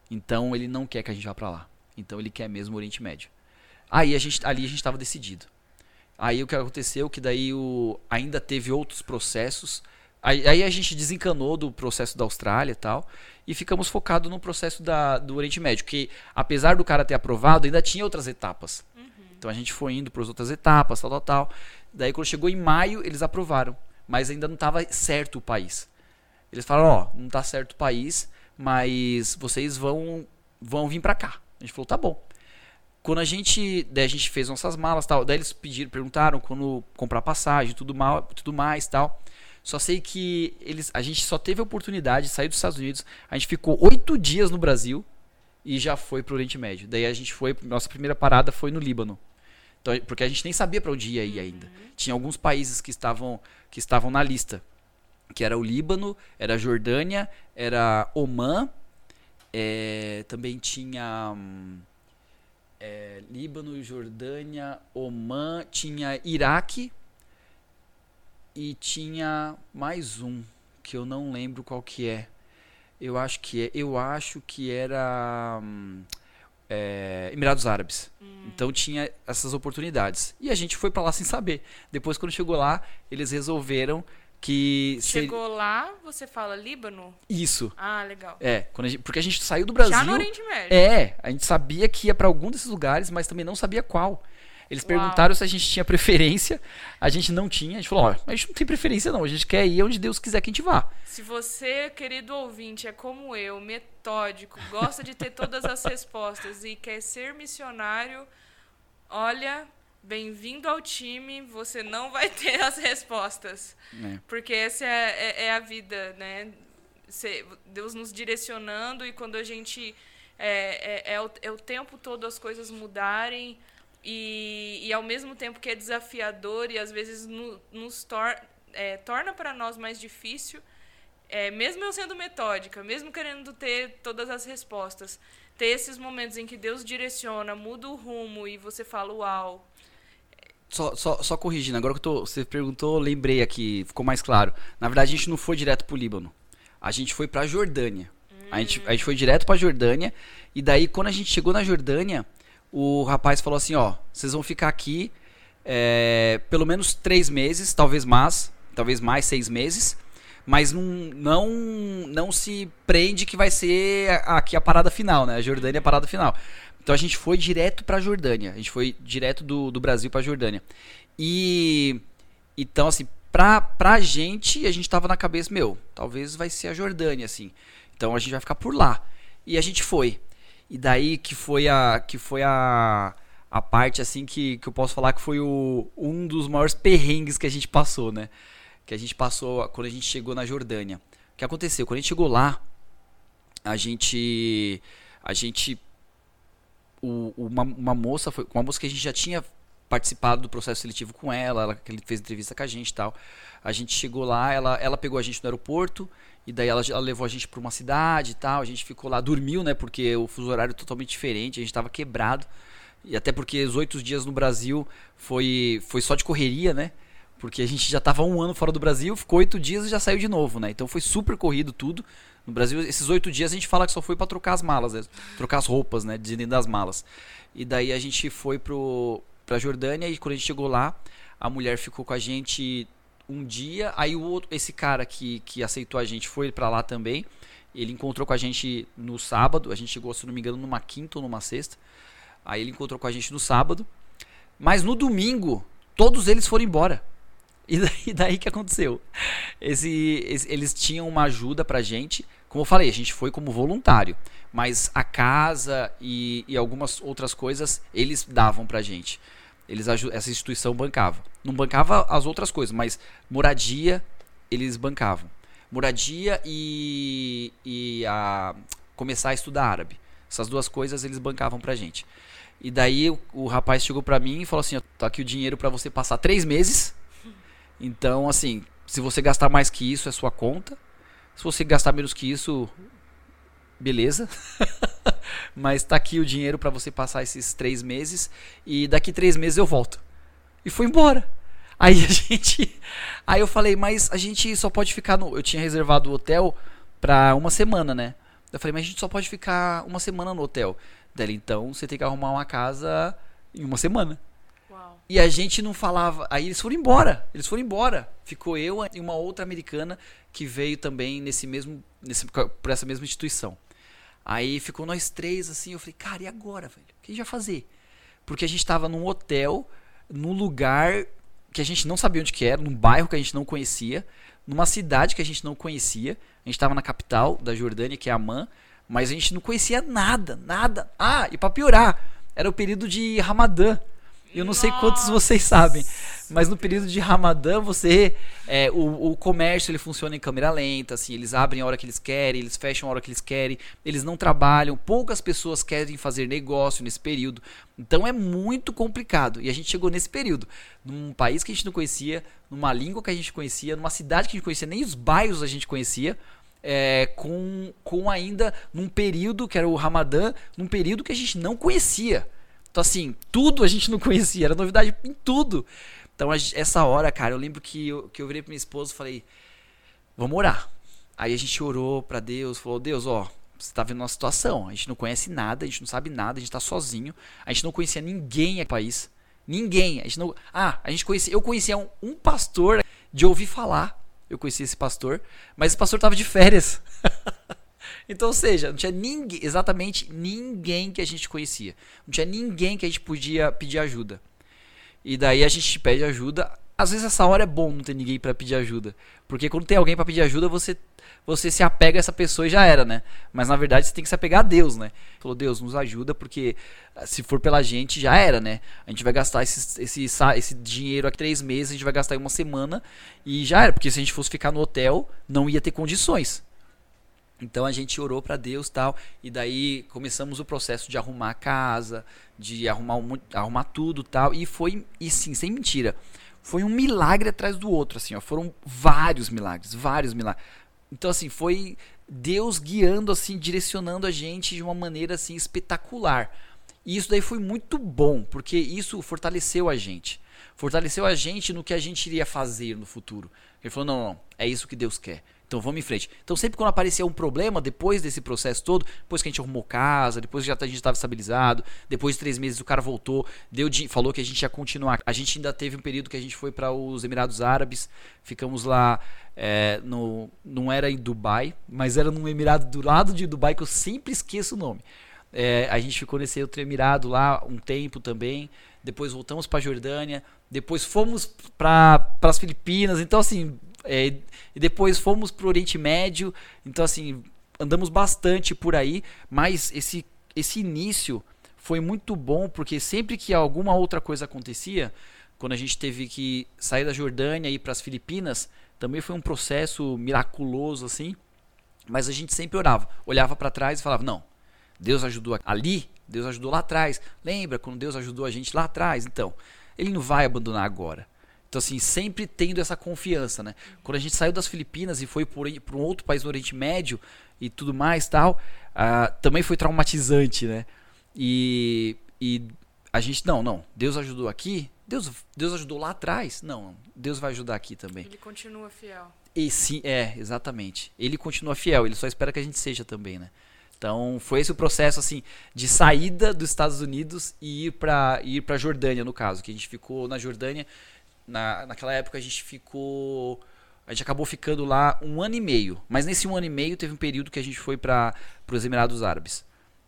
Então ele não quer que a gente vá pra lá. Então ele quer mesmo o Oriente Médio. Aí a gente, ali a gente estava decidido. Aí o que aconteceu que daí o, ainda teve outros processos. Aí, aí a gente desencanou do processo da Austrália e tal. E ficamos focados no processo da, do Oriente Médio. Que apesar do cara ter aprovado, ainda tinha outras etapas. Então a gente foi indo para as outras etapas, tal, tal, tal. Daí quando chegou em maio, eles aprovaram. Mas ainda não estava certo o país. Eles falaram, ó, não tá certo o país, mas vocês vão vão vir pra cá. A gente falou, tá bom. Quando a gente, daí a gente fez nossas malas, tal, daí eles pediram, perguntaram quando comprar passagem, tudo mal, tudo mais, tal. Só sei que eles, a gente só teve a oportunidade de sair dos Estados Unidos. A gente ficou oito dias no Brasil e já foi pro Oriente Médio. Daí a gente foi, nossa primeira parada foi no Líbano. Então, porque a gente nem sabia para onde ia ir ainda. Tinha alguns países que estavam que estavam na lista que era o Líbano, era a Jordânia, era Omã, é, também tinha hum, é, Líbano, Jordânia, Omã, tinha Iraque e tinha mais um que eu não lembro qual que é. Eu acho que é, eu acho que era hum, é, Emirados Árabes. Então tinha essas oportunidades. E a gente foi pra lá sem saber. Depois quando chegou lá, eles resolveram que Chegou lá, você fala Líbano? isso. Ah, legal. É, quando a gente- porque a gente saiu do Brasil. Já no Oriente Médio. É, a gente sabia que ia pra algum desses lugares, mas também não sabia qual. Eles Uau. perguntaram se a gente tinha preferência, a gente não tinha. A gente falou: ó, a gente não tem preferência não, a gente quer ir onde Deus quiser que a gente vá. Se você, querido ouvinte, é como eu, metódico, gosta de ter todas as respostas e quer ser missionário, olha, bem-vindo ao time, você não vai ter as respostas. É. Porque essa é, é- é a vida, né? Deus nos direcionando e quando a gente. É, é, é, o, é o tempo todo as coisas mudarem e, e ao mesmo tempo que é desafiador e às vezes no- nos tor é, torna para nós mais difícil, é, mesmo eu sendo metódica, mesmo querendo ter todas as respostas, ter esses momentos em que Deus direciona, muda o rumo e você fala, uau, Só, só, só corrigindo, agora que tô, você perguntou, lembrei aqui, ficou mais claro. Na verdade, a gente não foi direto pro Líbano. A gente foi pra Jordânia. A, gente, a gente foi direto pra Jordânia. E daí, quando a gente chegou na Jordânia, o rapaz falou assim: ó, vocês vão ficar aqui é, pelo menos três meses, talvez mais, talvez mais seis meses. Mas não, não, não se prende que vai ser a- aqui a parada final, né? A Jordânia é a parada final. Então a gente foi direto pra Jordânia. A gente foi direto do, do Brasil pra Jordânia. E então, assim, pra, pra gente, a gente tava na cabeça, meu, talvez vai ser a Jordânia, assim. Então a gente vai ficar por lá. E a gente foi. E daí que foi a. Que foi a. A parte assim que, que eu posso falar que foi o, um dos maiores perrengues que a gente passou, né? Que a gente passou quando a gente chegou na Jordânia. O que aconteceu? Quando a gente chegou lá, a gente. A gente o- uma, uma moça foi uma moça que a gente já tinha participado do processo seletivo com ela, ela que ele fez entrevista com a gente e tal. A gente chegou lá, ela, ela pegou a gente no aeroporto e daí ela, ela levou a gente para uma cidade e tal. A gente ficou lá, dormiu, né? Porque o fuso horário é totalmente diferente, a gente tava quebrado. E até porque os oito dias no Brasil foi, foi só de correria, né? Porque a gente já tava um ano fora do Brasil, ficou oito dias e já saiu de novo, né? Então foi super corrido tudo. No Brasil, esses oito dias a gente fala que só foi pra trocar as malas, né? trocar as roupas, né? De dentro das malas. E daí a gente foi pro. pra Jordânia e quando a gente chegou lá, a mulher ficou com a gente um dia, aí o outro, esse cara que, que aceitou a gente foi para lá também. Ele encontrou com a gente no sábado, a gente chegou, se não me engano, numa quinta ou numa sexta. Aí ele encontrou com a gente no sábado. Mas no domingo, todos eles foram embora. E daí, daí que aconteceu? Esse, esse, eles tinham uma ajuda pra gente. Como eu falei, a gente foi como voluntário. Mas a casa e, e algumas outras coisas eles davam pra gente. Eles essa instituição bancava. Não bancava as outras coisas, mas moradia eles bancavam. Moradia e, e a começar a estudar árabe. Essas duas coisas eles bancavam pra gente. E daí o, o rapaz chegou pra mim e falou assim: tá aqui o dinheiro para você passar três meses então, assim, se você gastar mais que isso, é sua conta. Se você gastar menos que isso, beleza. Mas tá aqui o dinheiro para você passar esses três meses. E daqui três meses eu volto. E foi embora. Aí a gente. Aí eu falei, mas a gente só pode ficar no. Eu tinha reservado o hotel pra uma semana, né? Eu falei, mas a gente só pode ficar uma semana no hotel. Dela, então você tem que arrumar uma casa em uma semana. E a gente não falava. Aí eles foram embora. Eles foram embora. Ficou eu e uma outra americana que veio também nesse mesmo. Nesse, por essa mesma instituição. Aí ficou nós três assim. Eu falei, cara, e agora, velho? O que a gente vai fazer? Porque a gente estava num hotel, num lugar que a gente não sabia onde que era, num bairro que a gente não conhecia, numa cidade que a gente não conhecia. A gente estava na capital da Jordânia, que é Amman, mas a gente não conhecia nada, nada. Ah, e para piorar, era o período de Ramadã. Eu não sei quantos vocês sabem, mas no período de Ramadã você é, o, o, comércio ele funciona em câmera lenta, assim, eles abrem a hora que eles querem, eles fecham a hora que eles querem, eles não trabalham, poucas pessoas querem fazer negócio nesse período, então é muito complicado. E a gente chegou nesse período, num país que a gente não conhecia, numa língua que a gente conhecia, numa cidade que a gente conhecia, nem os bairros a gente conhecia. É, com, com ainda num período que era o Ramadã, num período que a gente não conhecia. Então, assim, tudo a gente não conhecia, era novidade em tudo. Então, essa hora, cara, eu lembro que eu, que eu virei pra minha esposa e falei: vamos orar. Aí a gente orou para Deus, falou: Deus, ó, você tá vendo nossa situação, a gente não conhece nada, a gente não sabe nada, a gente tá sozinho, a gente não conhecia ninguém no país. Ninguém. A gente não. Ah, a gente conhecia. Eu conhecia um, um pastor de ouvir falar. Eu conhecia esse pastor, mas esse pastor tava de férias. Então, ou seja, não tinha ninguém, exatamente ninguém que a gente conhecia. Não tinha ninguém que a gente podia pedir ajuda. E daí a gente pede ajuda. Às vezes essa hora é bom não ter ninguém para pedir ajuda, porque quando tem alguém para pedir ajuda, você você se apega a essa pessoa e já era, né? Mas na verdade você tem que se apegar a Deus, né? Falou, Deus, nos ajuda, porque ah, se for pela gente, já era, né? A gente vai gastar esse, esse, esse dinheiro aqui três meses, a gente vai gastar em uma semana e já era, porque se a gente fosse ficar no hotel, não ia ter condições. Então a gente orou para Deus tal, e daí começamos o processo de arrumar a casa, de arrumar, um, arrumar tudo tal, e foi, e sim, sem mentira, foi um milagre atrás do outro, assim, ó, foram vários milagres, vários milagres. Então assim, foi Deus guiando, assim, direcionando a gente de uma maneira assim espetacular. E isso daí foi muito bom, porque isso fortaleceu a gente. Fortaleceu a gente no que a gente iria fazer no futuro. Ele falou: não, não, é isso que Deus quer. Então vamos em frente. Então sempre quando aparecia um problema, depois desse processo todo, depois que a gente arrumou casa, depois que já a gente estava estabilizado, depois de três meses o cara voltou, deu falou que a gente ia continuar. A gente ainda teve um período que a gente foi para os Emirados Árabes, ficamos lá, é, no, não era em Dubai, mas era num Emirado do lado de Dubai que eu sempre esqueço o nome. É, a gente ficou nesse outro Emirado lá um tempo também. Depois voltamos para Jordânia. Depois fomos para as Filipinas. Então, assim, é, e depois fomos para o Oriente Médio. Então, assim, andamos bastante por aí. Mas esse, esse início foi muito bom, porque sempre que alguma outra coisa acontecia, quando a gente teve que sair da Jordânia e ir para as Filipinas, também foi um processo miraculoso, assim. Mas a gente sempre orava, olhava para trás e falava: Não, Deus ajudou ali, Deus ajudou lá atrás. Lembra quando Deus ajudou a gente lá atrás? Então, Ele não vai abandonar agora. Então, assim, sempre tendo essa confiança, né? Quando a gente saiu das Filipinas e foi para um outro país do Oriente Médio e tudo mais tal, uh, também foi traumatizante, né? E, e a gente, não, não, Deus ajudou aqui, Deus, Deus ajudou lá atrás, não, Deus vai ajudar aqui também. Ele continua fiel. E sim, é, exatamente. Ele continua fiel, ele só espera que a gente seja também, né? Então foi esse o processo assim de saída dos Estados Unidos e ir para ir para Jordânia no caso, que a gente ficou na Jordânia na, naquela época a gente ficou a gente acabou ficando lá um ano e meio, mas nesse um ano e meio teve um período que a gente foi para os Emirados Árabes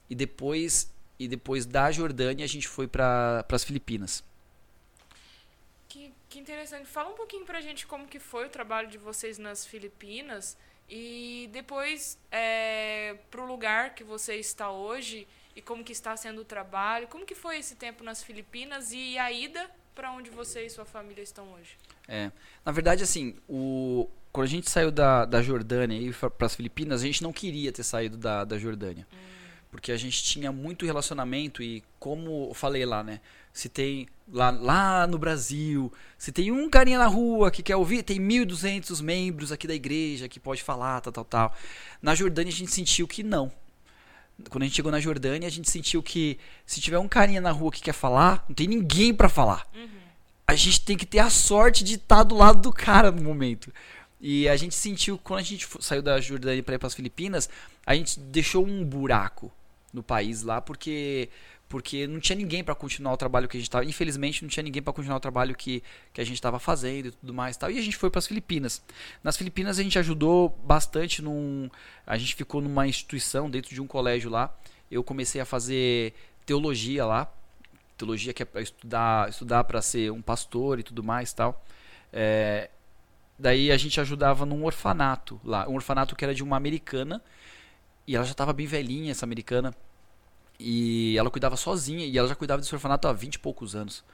e depois e depois da Jordânia a gente foi para as Filipinas. Que, que interessante. Fala um pouquinho pra gente como que foi o trabalho de vocês nas Filipinas e depois é, pro lugar que você está hoje e como que está sendo o trabalho. Como que foi esse tempo nas Filipinas e a ida para onde você e sua família estão hoje? É, na verdade, assim, o, quando a gente saiu da, da Jordânia e para as Filipinas, a gente não queria ter saído da, da Jordânia. Hum. Porque a gente tinha muito relacionamento e, como eu falei lá, né? Se tem lá, lá no Brasil, se tem um carinha na rua que quer ouvir, tem 1.200 membros aqui da igreja que pode falar, tal, tal, tal. Na Jordânia a gente sentiu que não. Quando a gente chegou na Jordânia, a gente sentiu que se tiver um carinha na rua que quer falar, não tem ninguém para falar. Uhum. A gente tem que ter a sorte de estar tá do lado do cara no momento. E a gente sentiu, quando a gente saiu da Jordânia para ir para as Filipinas, a gente deixou um buraco no país lá, porque porque não tinha ninguém para continuar o trabalho que a gente estava. Infelizmente, não tinha ninguém para continuar o trabalho que, que a gente estava fazendo e tudo mais. Tal. E a gente foi para as Filipinas. Nas Filipinas, a gente ajudou bastante. Num, a gente ficou numa instituição, dentro de um colégio lá. Eu comecei a fazer teologia lá. Teologia que é para estudar estudar para ser um pastor e tudo mais. tal. É, daí a gente ajudava num orfanato lá. Um orfanato que era de uma americana e ela já estava bem velhinha, essa americana. E ela cuidava sozinha. E ela já cuidava desse orfanato há 20 e poucos anos.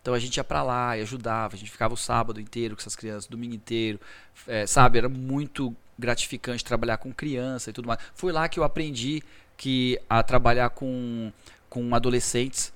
Então a gente ia para lá e ajudava. A gente ficava o sábado inteiro com essas crianças, domingo inteiro. É, sabe? Era muito gratificante trabalhar com criança e tudo mais. Foi lá que eu aprendi que a trabalhar com, com adolescentes.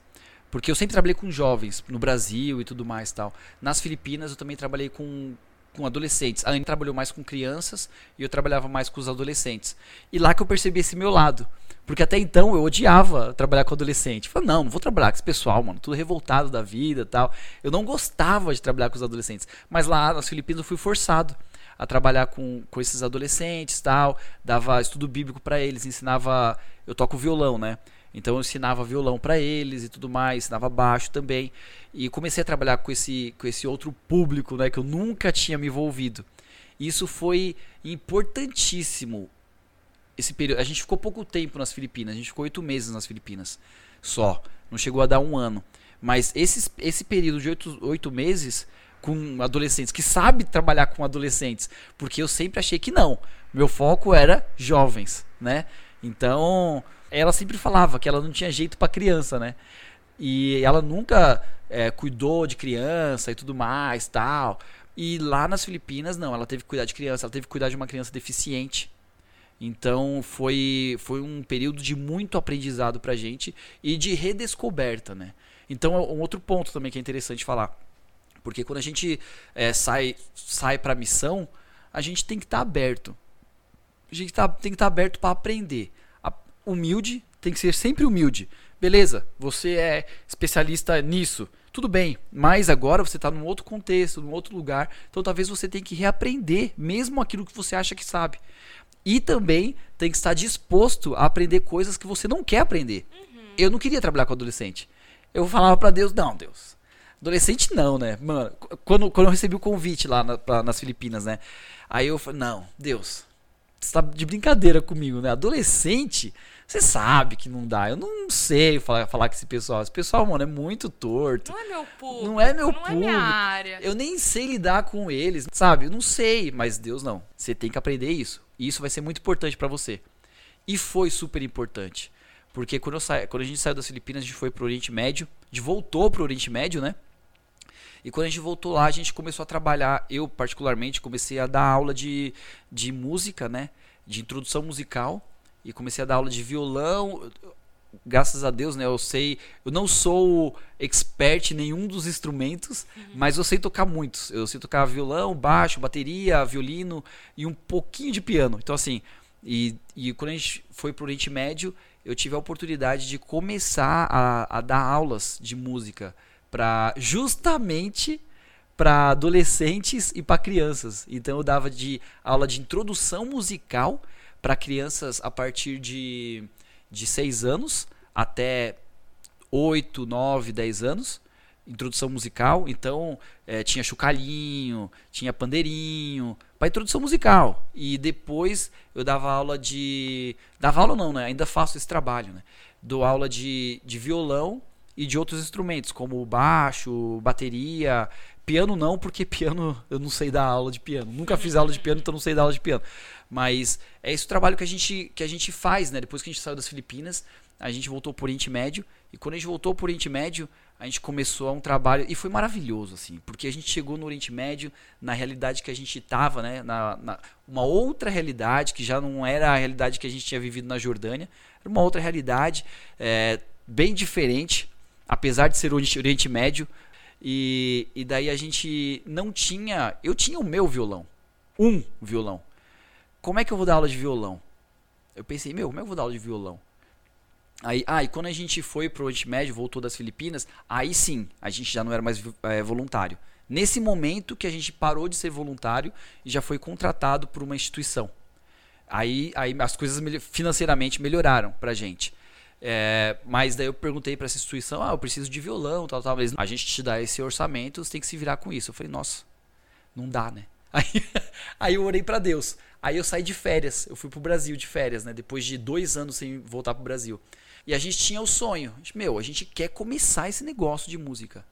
Porque eu sempre trabalhei com jovens no Brasil e tudo mais tal. Nas Filipinas eu também trabalhei com com adolescentes. A Anne trabalhou mais com crianças e eu trabalhava mais com os adolescentes. E lá que eu percebi esse meu lado. Porque até então eu odiava trabalhar com adolescente. Falei, não, não vou trabalhar com esse pessoal, mano, tudo revoltado da vida tal. Eu não gostava de trabalhar com os adolescentes. Mas lá nas Filipinas eu fui forçado a trabalhar com, com esses adolescentes tal. Dava estudo bíblico para eles, ensinava. Eu toco violão, né? Então eu ensinava violão para eles e tudo mais, ensinava baixo também. E comecei a trabalhar com esse, com esse outro público, né, que eu nunca tinha me envolvido. Isso foi importantíssimo. Esse período, a gente ficou pouco tempo nas Filipinas, a gente ficou oito meses nas Filipinas, só. Não chegou a dar um ano. Mas esse, esse período de oito, meses com adolescentes, que sabe trabalhar com adolescentes, porque eu sempre achei que não. Meu foco era jovens, né? Então, ela sempre falava que ela não tinha jeito para criança, né? E ela nunca é, cuidou de criança e tudo mais, tal. E lá nas Filipinas, não, ela teve que cuidar de criança, ela teve que cuidar de uma criança deficiente. Então foi, foi um período de muito aprendizado pra gente e de redescoberta, né? Então um outro ponto também que é interessante falar. Porque quando a gente é, sai, sai pra missão, a gente tem que estar tá aberto. A gente tá, tem que estar tá aberto para aprender humilde, tem que ser sempre humilde. Beleza, você é especialista nisso, tudo bem, mas agora você está num outro contexto, num outro lugar, então talvez você tenha que reaprender mesmo aquilo que você acha que sabe. E também tem que estar disposto a aprender coisas que você não quer aprender. Uhum. Eu não queria trabalhar com adolescente. Eu falava para Deus, não, Deus. Adolescente não, né? Mano, quando, quando eu recebi o convite lá na, pra, nas Filipinas, né? Aí eu falei, não, Deus, você tá de brincadeira comigo, né? Adolescente, você sabe que não dá. Eu não sei falar, falar com esse pessoal. Esse pessoal, mano, é muito torto. Não é meu público. Não é meu não público. É minha área. Eu nem sei lidar com eles, sabe? Eu não sei, mas Deus não. Você tem que aprender isso. E isso vai ser muito importante para você. E foi super importante. Porque quando, sa... quando a gente saiu das Filipinas, a gente foi pro Oriente Médio. A gente voltou pro Oriente Médio, né? E quando a gente voltou lá, a gente começou a trabalhar. Eu, particularmente, comecei a dar aula de, de música, né? De introdução musical. E comecei a dar aula de violão. Graças a Deus, né? Eu sei. Eu não sou expert em nenhum dos instrumentos, uhum. mas eu sei tocar muitos. Eu sei tocar violão, baixo, bateria, violino e um pouquinho de piano. Então, assim. E, e quando a gente foi para o Oriente Médio, eu tive a oportunidade de começar a, a dar aulas de música para justamente para adolescentes e para crianças. Então eu dava de aula de introdução musical para crianças a partir de, de 6 anos até 8, 9, 10 anos. Introdução musical, então é, tinha chocalhinho, tinha pandeirinho, para introdução musical. E depois eu dava aula de. Dava aula não, né? Ainda faço esse trabalho, né? Dou aula de, de violão e de outros instrumentos, como baixo, bateria, piano não, porque piano eu não sei dar aula de piano. Nunca fiz aula de piano, então não sei dar aula de piano. Mas é esse o trabalho que a gente, que a gente faz, né? Depois que a gente saiu das Filipinas, a gente voltou para o Oriente Médio. E quando a gente voltou para o Oriente Médio, a gente começou um trabalho e foi maravilhoso assim, porque a gente chegou no Oriente Médio na realidade que a gente estava, né, na, na, uma outra realidade que já não era a realidade que a gente tinha vivido na Jordânia, era uma outra realidade é, bem diferente, apesar de ser o Oriente Médio e, e daí a gente não tinha, eu tinha o meu violão, um violão. Como é que eu vou dar aula de violão? Eu pensei, meu, como é que eu vou dar aula de violão? Aí, ah, e quando a gente foi pro Oriente Médio, voltou das Filipinas, aí sim, a gente já não era mais é, voluntário. Nesse momento que a gente parou de ser voluntário e já foi contratado por uma instituição. Aí, aí as coisas financeiramente melhoraram pra gente. É, mas daí eu perguntei para essa instituição, ah, eu preciso de violão, tal, tal. A gente te dá esse orçamento, você tem que se virar com isso. Eu falei, nossa, não dá, né? Aí, aí eu orei para Deus. Aí eu saí de férias, eu fui pro Brasil de férias, né? Depois de dois anos sem voltar pro Brasil. E a gente tinha o sonho. Meu, a gente quer começar esse negócio de música.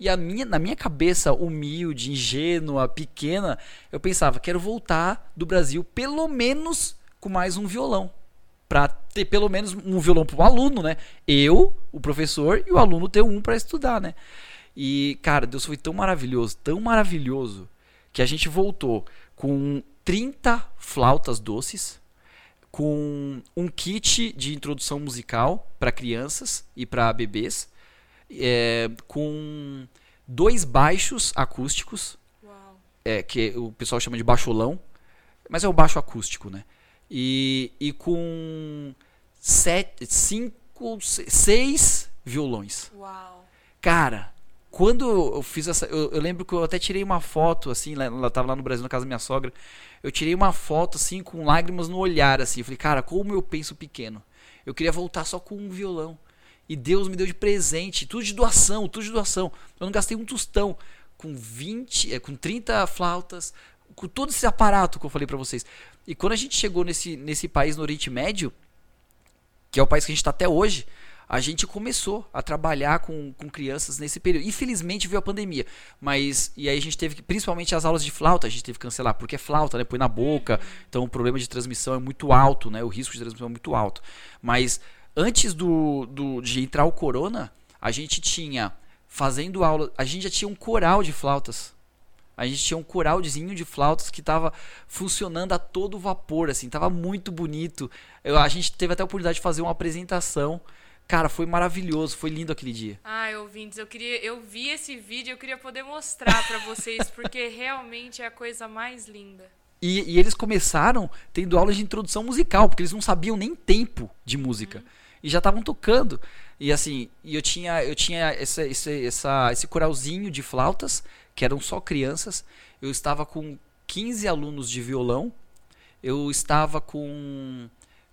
E a minha, na minha cabeça humilde, ingênua, pequena, eu pensava, quero voltar do Brasil pelo menos com mais um violão. Para ter pelo menos um violão para o aluno, né? Eu, o professor e o aluno ter um para estudar, né? E, cara, Deus foi tão maravilhoso, tão maravilhoso, que a gente voltou com 30 flautas doces, com um kit de introdução musical para crianças e para bebês, é, com dois baixos acústicos, é, que o pessoal chama de baixolão, mas é o baixo acústico, né? E, e com sete, cinco, seis violões. Uau. Cara, quando eu fiz essa. Eu, eu, lembro que eu até tirei uma foto, assim, ela tava lá no Brasil, na casa da minha sogra. Eu tirei uma foto, assim, com lágrimas no olhar, assim. Eu falei, cara, como eu penso pequeno. Eu queria voltar só com um violão. E Deus me deu de presente, tudo de doação, tudo de doação. Eu não gastei um tostão com 20, é, com 30 flautas, com todo esse aparato que eu falei para vocês. E quando a gente chegou nesse, nesse país no Oriente Médio, que é o país que a gente está até hoje, a gente começou a trabalhar com, com crianças nesse período. Infelizmente veio a pandemia, mas e aí a gente teve que, principalmente as aulas de flauta, a gente teve que cancelar, porque é flauta, né? Põe na boca, então o problema de transmissão é muito alto, né? O risco de transmissão é muito alto. Mas antes do, do de entrar o corona, a gente tinha fazendo aula, a gente já tinha um coral de flautas. A gente tinha um coralzinho de flautas que estava funcionando a todo vapor, assim, tava muito bonito. Eu, a gente teve até a oportunidade de fazer uma apresentação Cara, foi maravilhoso, foi lindo aquele dia. Ai, ouvintes, eu queria, eu vi esse vídeo, eu queria poder mostrar para vocês, porque realmente é a coisa mais linda. E, e, eles começaram tendo aulas de introdução musical, porque eles não sabiam nem tempo de música. Uhum. E já estavam tocando. E assim, e eu tinha, eu tinha esse, esse, essa, esse coralzinho de flautas, que eram só crianças. Eu estava com 15 alunos de violão. Eu estava com,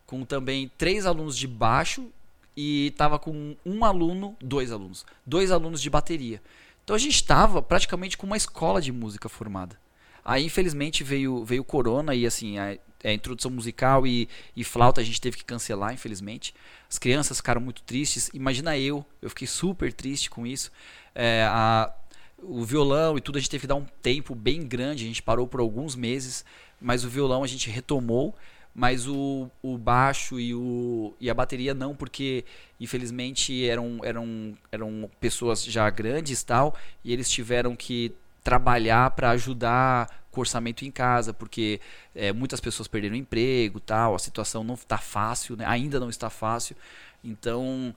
com também três alunos de baixo e estava com um aluno, dois alunos, dois alunos de bateria. Então a gente estava praticamente com uma escola de música formada. Aí infelizmente veio veio corona e assim a, a introdução musical e, e flauta a gente teve que cancelar infelizmente. As crianças ficaram muito tristes. Imagina eu, eu fiquei super triste com isso. É, a, o violão e tudo a gente teve que dar um tempo bem grande. A gente parou por alguns meses, mas o violão a gente retomou mas o, o baixo e, o, e a bateria não, porque infelizmente eram, eram, eram pessoas já grandes tal, e eles tiveram que trabalhar para ajudar com o orçamento em casa, porque é, muitas pessoas perderam emprego tal, a situação não está fácil, né? ainda não está fácil, então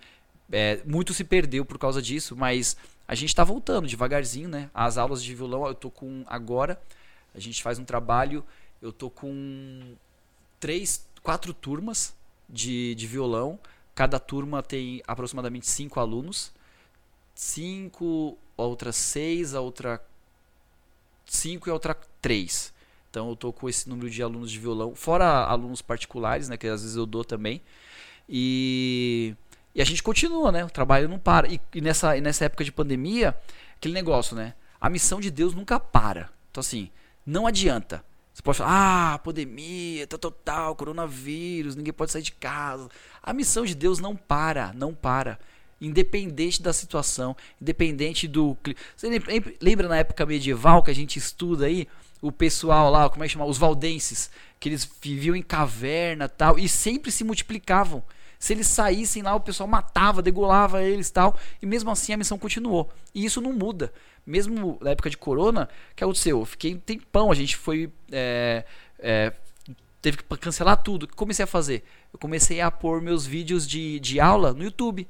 é, muito se perdeu por causa disso, mas a gente está voltando devagarzinho, né? As aulas de violão eu tô com agora, a gente faz um trabalho, eu tô com três, quatro turmas de, de violão. Cada turma tem aproximadamente cinco alunos. Cinco, a outra seis, a outra cinco e a outra três. Então eu tô com esse número de alunos de violão, fora alunos particulares, né, que às vezes eu dou também. E, e a gente continua, né? O trabalho não para. E, e nessa, e nessa época de pandemia, aquele negócio, né? A missão de Deus nunca para. Então assim, não adianta. Você pode falar, ah, pandemia, tal, tal, coronavírus, ninguém pode sair de casa. A missão de Deus não para, não para. Independente da situação, independente do. Você lembra na época medieval que a gente estuda aí? O pessoal lá, como é que chama? Os valdenses, que eles viviam em caverna tal, e sempre se multiplicavam. Se eles saíssem lá, o pessoal matava, degolava eles tal. E mesmo assim a missão continuou. E isso não muda mesmo na época de corona, o que aconteceu? Eu fiquei um tempão, a gente foi. É, é, teve que cancelar tudo. O que comecei a fazer? Eu comecei a pôr meus vídeos de, de aula no YouTube.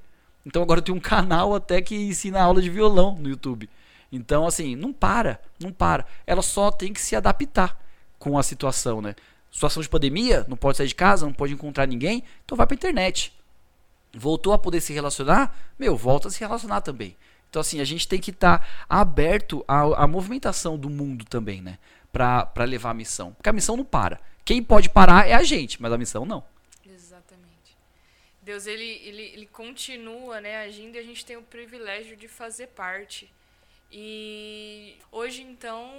Então agora eu tenho um canal até que ensina aula de violão no YouTube. Então, assim, não para, não para. Ela só tem que se adaptar com a situação, né? Situação de pandemia, não pode sair de casa, não pode encontrar ninguém, então vai pra internet. Voltou a poder se relacionar, meu, volta a se relacionar também. Então, assim, a gente tem que estar tá aberto à, à, movimentação do mundo também, né? Para levar a missão. Porque a missão não para. Quem pode parar é a gente, mas a missão não. Exatamente. Deus, ele, ele, ele continua né, agindo e a gente tem o privilégio de fazer parte. E hoje, então,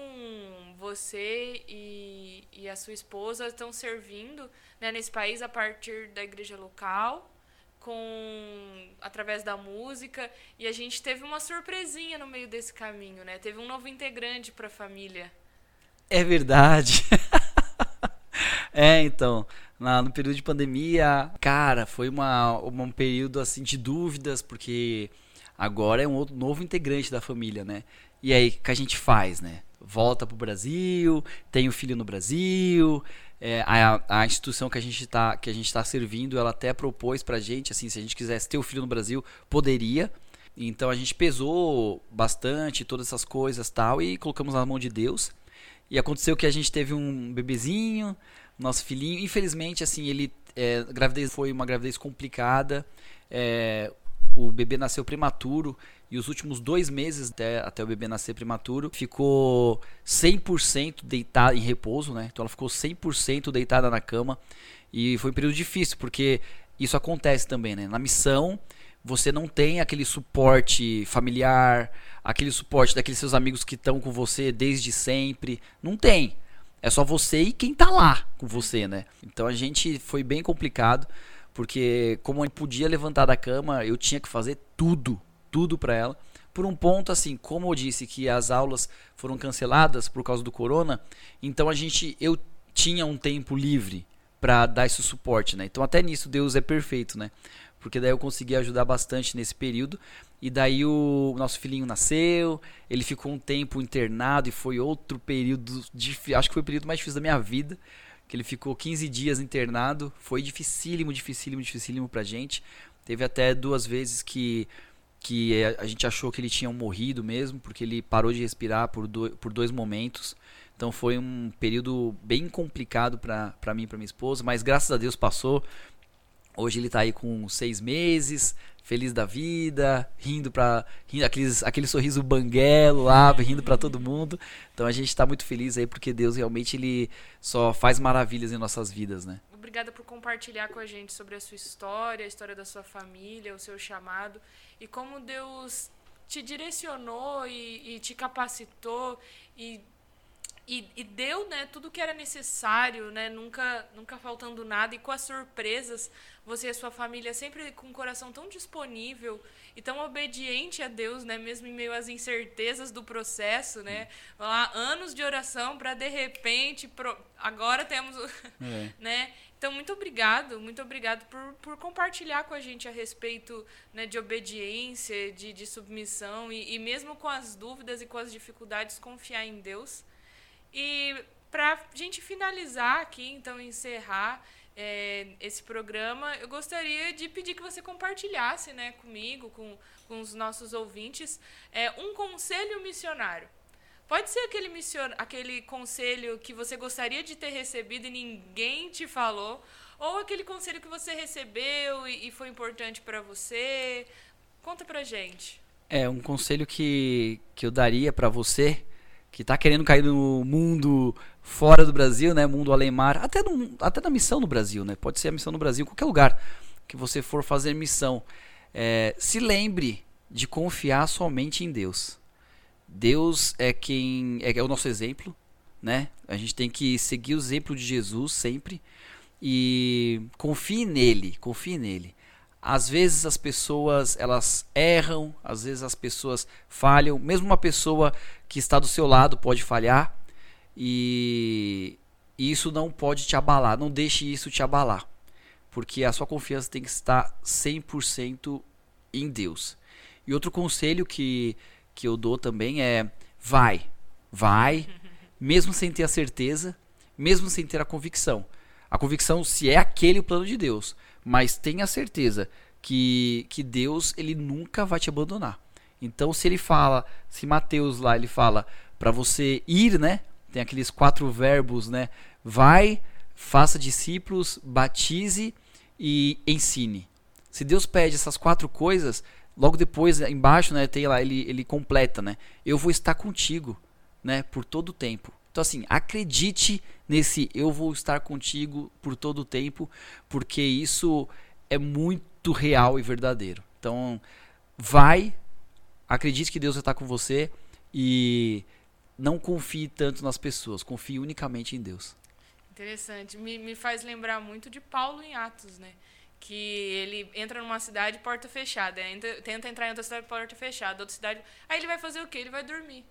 você e, e a sua esposa estão servindo né, nesse país a partir da igreja local com através da música e a gente teve uma surpresinha no meio desse caminho, né? Teve um novo integrante para a família. É verdade. é, então, na, no período de pandemia, cara, foi uma, um período assim de dúvidas, porque agora é um outro, novo integrante da família, né? E aí, o que a gente faz, né? Volta pro Brasil, tem o um filho no Brasil, é, a, a, instituição que a gente está que a gente está servindo, ela até propôs para gente, assim, se a gente quisesse ter o filho no Brasil, poderia. Então a gente pesou bastante todas essas coisas tal e colocamos na mão de Deus. E aconteceu que a gente teve um bebezinho, nosso filhinho. Infelizmente, assim, ele é, gravidez foi uma gravidez complicada. É, o bebê nasceu prematuro e os últimos dois meses até, até o bebê nascer prematuro ficou 100% deitada em repouso, né? Então ela ficou 100% deitada na cama e foi um período difícil porque isso acontece também, né? Na missão você não tem aquele suporte familiar, aquele suporte daqueles seus amigos que estão com você desde sempre, não tem. É só você e quem tá lá com você, né? Então a gente foi bem complicado porque como eu podia levantar da cama, eu tinha que fazer tudo, tudo para ela. Por um ponto assim, como eu disse que as aulas foram canceladas por causa do corona, então a gente eu tinha um tempo livre para dar esse suporte, né? Então até nisso Deus é perfeito, né? Porque daí eu consegui ajudar bastante nesse período. E daí o nosso filhinho nasceu, ele ficou um tempo internado e foi outro período, difícil, acho que foi o período mais difícil da minha vida, que ele ficou 15 dias internado, foi dificílimo, dificílimo, dificílimo pra gente. Teve até duas vezes que que a gente achou que ele tinha morrido mesmo, porque ele parou de respirar por, do, por dois momentos. Então foi um período bem complicado para mim e para minha esposa, mas graças a Deus passou. Hoje ele está aí com seis meses, feliz da vida, rindo para rindo, aquele sorriso banguelo lá, rindo para todo mundo. Então a gente está muito feliz aí porque Deus realmente ele só faz maravilhas em nossas vidas, né? Obrigada por compartilhar com a gente sobre a sua história, a história da sua família, o seu chamado e como Deus te direcionou e, e te capacitou e e, e, deu né, tudo que era necessário, né, nunca, nunca faltando nada, e com as surpresas, você e a sua família sempre com o coração tão disponível e tão obediente a Deus, né, mesmo em meio às incertezas do processo, né, lá, anos de oração para de repente, pro, agora temos, é. né, então, muito obrigado, muito obrigado por, por compartilhar com a gente a respeito né, de obediência, de, de submissão e, e mesmo com as dúvidas e com as dificuldades, confiar em Deus. E para gente finalizar aqui, então encerrar é, esse programa, eu gostaria de pedir que você compartilhasse né, comigo, com, com os nossos ouvintes, é, um conselho missionário. Pode ser aquele, mission, aquele conselho que você gostaria de ter recebido e ninguém te falou, ou aquele conselho que você recebeu e, e foi importante para você. Conta pra gente. É, um conselho que, que eu daria para você que está querendo cair no mundo fora do Brasil, né? Mundo Alemar, até, no, até na missão no Brasil, né? Pode ser a missão no Brasil, qualquer lugar que você for fazer missão. É, se lembre de confiar somente em Deus. Deus é quem é, é o nosso exemplo, né? A gente tem que seguir o exemplo de Jesus sempre e confie nele, confie nele. Às vezes as pessoas elas erram, às vezes as pessoas falham, mesmo uma pessoa que está do seu lado pode falhar e isso não pode te abalar, não deixe isso te abalar, porque a sua confiança tem que estar 100% em Deus. E outro conselho que, que eu dou também é: vai, vai, mesmo sem ter a certeza, mesmo sem ter a convicção. A convicção se é aquele o plano de Deus, mas tenha certeza que, que Deus ele nunca vai te abandonar. Então, se ele fala, se Mateus lá ele fala para você ir, né? Tem aqueles quatro verbos, né? Vai, faça discípulos, batize e ensine. Se Deus pede essas quatro coisas, logo depois embaixo, né, tem lá ele ele completa, né? Eu vou estar contigo, né, por todo o tempo. Então assim, acredite nesse eu vou estar contigo por todo o tempo, porque isso é muito real e verdadeiro. Então, vai, acredite que Deus estar com você e não confie tanto nas pessoas, confie unicamente em Deus. Interessante. Me, me faz lembrar muito de Paulo em Atos, né? Que ele entra numa cidade porta fechada, entra, tenta entrar em outra cidade porta fechada, outra cidade. Aí ele vai fazer o quê? Ele vai dormir.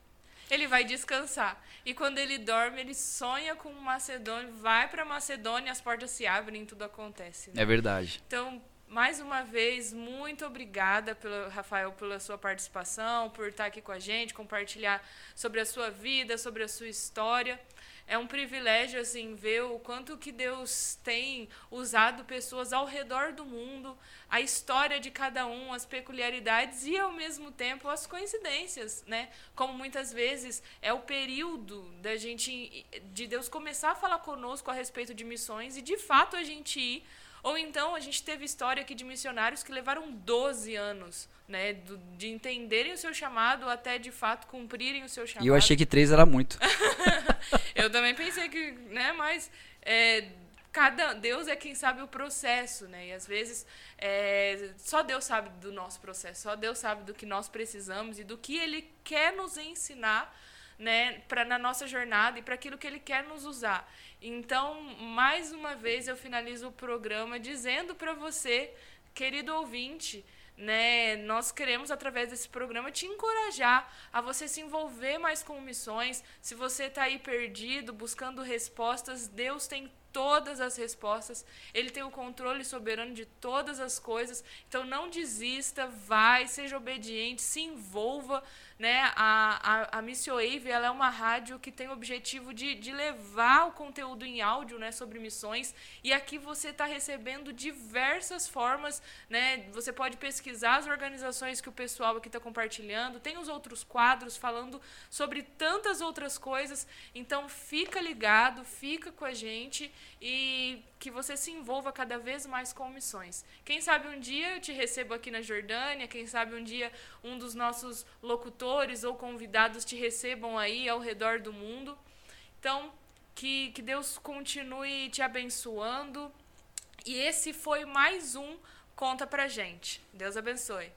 Ele vai descansar. E quando ele dorme, ele sonha com Macedônia, vai para Macedônia, as portas se abrem e tudo acontece. Né? É verdade. Então, mais uma vez, muito obrigada, pelo, Rafael, pela sua participação, por estar aqui com a gente, compartilhar sobre a sua vida, sobre a sua história. É um privilégio assim ver o quanto que Deus tem usado pessoas ao redor do mundo, a história de cada um, as peculiaridades e ao mesmo tempo as coincidências, né? Como muitas vezes é o período da gente de Deus começar a falar conosco a respeito de missões e de fato a gente ir ou então a gente teve história aqui de missionários que levaram 12 anos, né, de entenderem o seu chamado até de fato cumprirem o seu chamado. E eu achei que três era muito. eu também pensei que, né, mas é, cada Deus é quem sabe o processo, né? E às vezes é, só Deus sabe do nosso processo, só Deus sabe do que nós precisamos e do que Ele quer nos ensinar, né? Para na nossa jornada e para aquilo que Ele quer nos usar. Então, mais uma vez, eu finalizo o programa dizendo para você, querido ouvinte, né, nós queremos, através desse programa, te encorajar a você se envolver mais com missões. Se você está aí perdido, buscando respostas, Deus tem todas as respostas, ele tem o controle soberano de todas as coisas. Então não desista, vai, seja obediente, se envolva, né? A, a, a Missio Wave, ela é uma rádio que tem o objetivo de, de levar o conteúdo em áudio né, sobre missões. E aqui você está recebendo diversas formas. Né? Você pode pesquisar as organizações que o pessoal aqui está compartilhando. Tem os outros quadros falando sobre tantas outras coisas. Então fica ligado, fica com a gente e que você se envolva cada vez mais com missões. Quem sabe um dia eu te recebo aqui na Jordânia, quem sabe um dia um dos nossos locutores ou convidados te recebam aí ao redor do mundo. Então, que, que Deus continue te abençoando. E esse foi mais um Conta Pra Gente. Deus abençoe.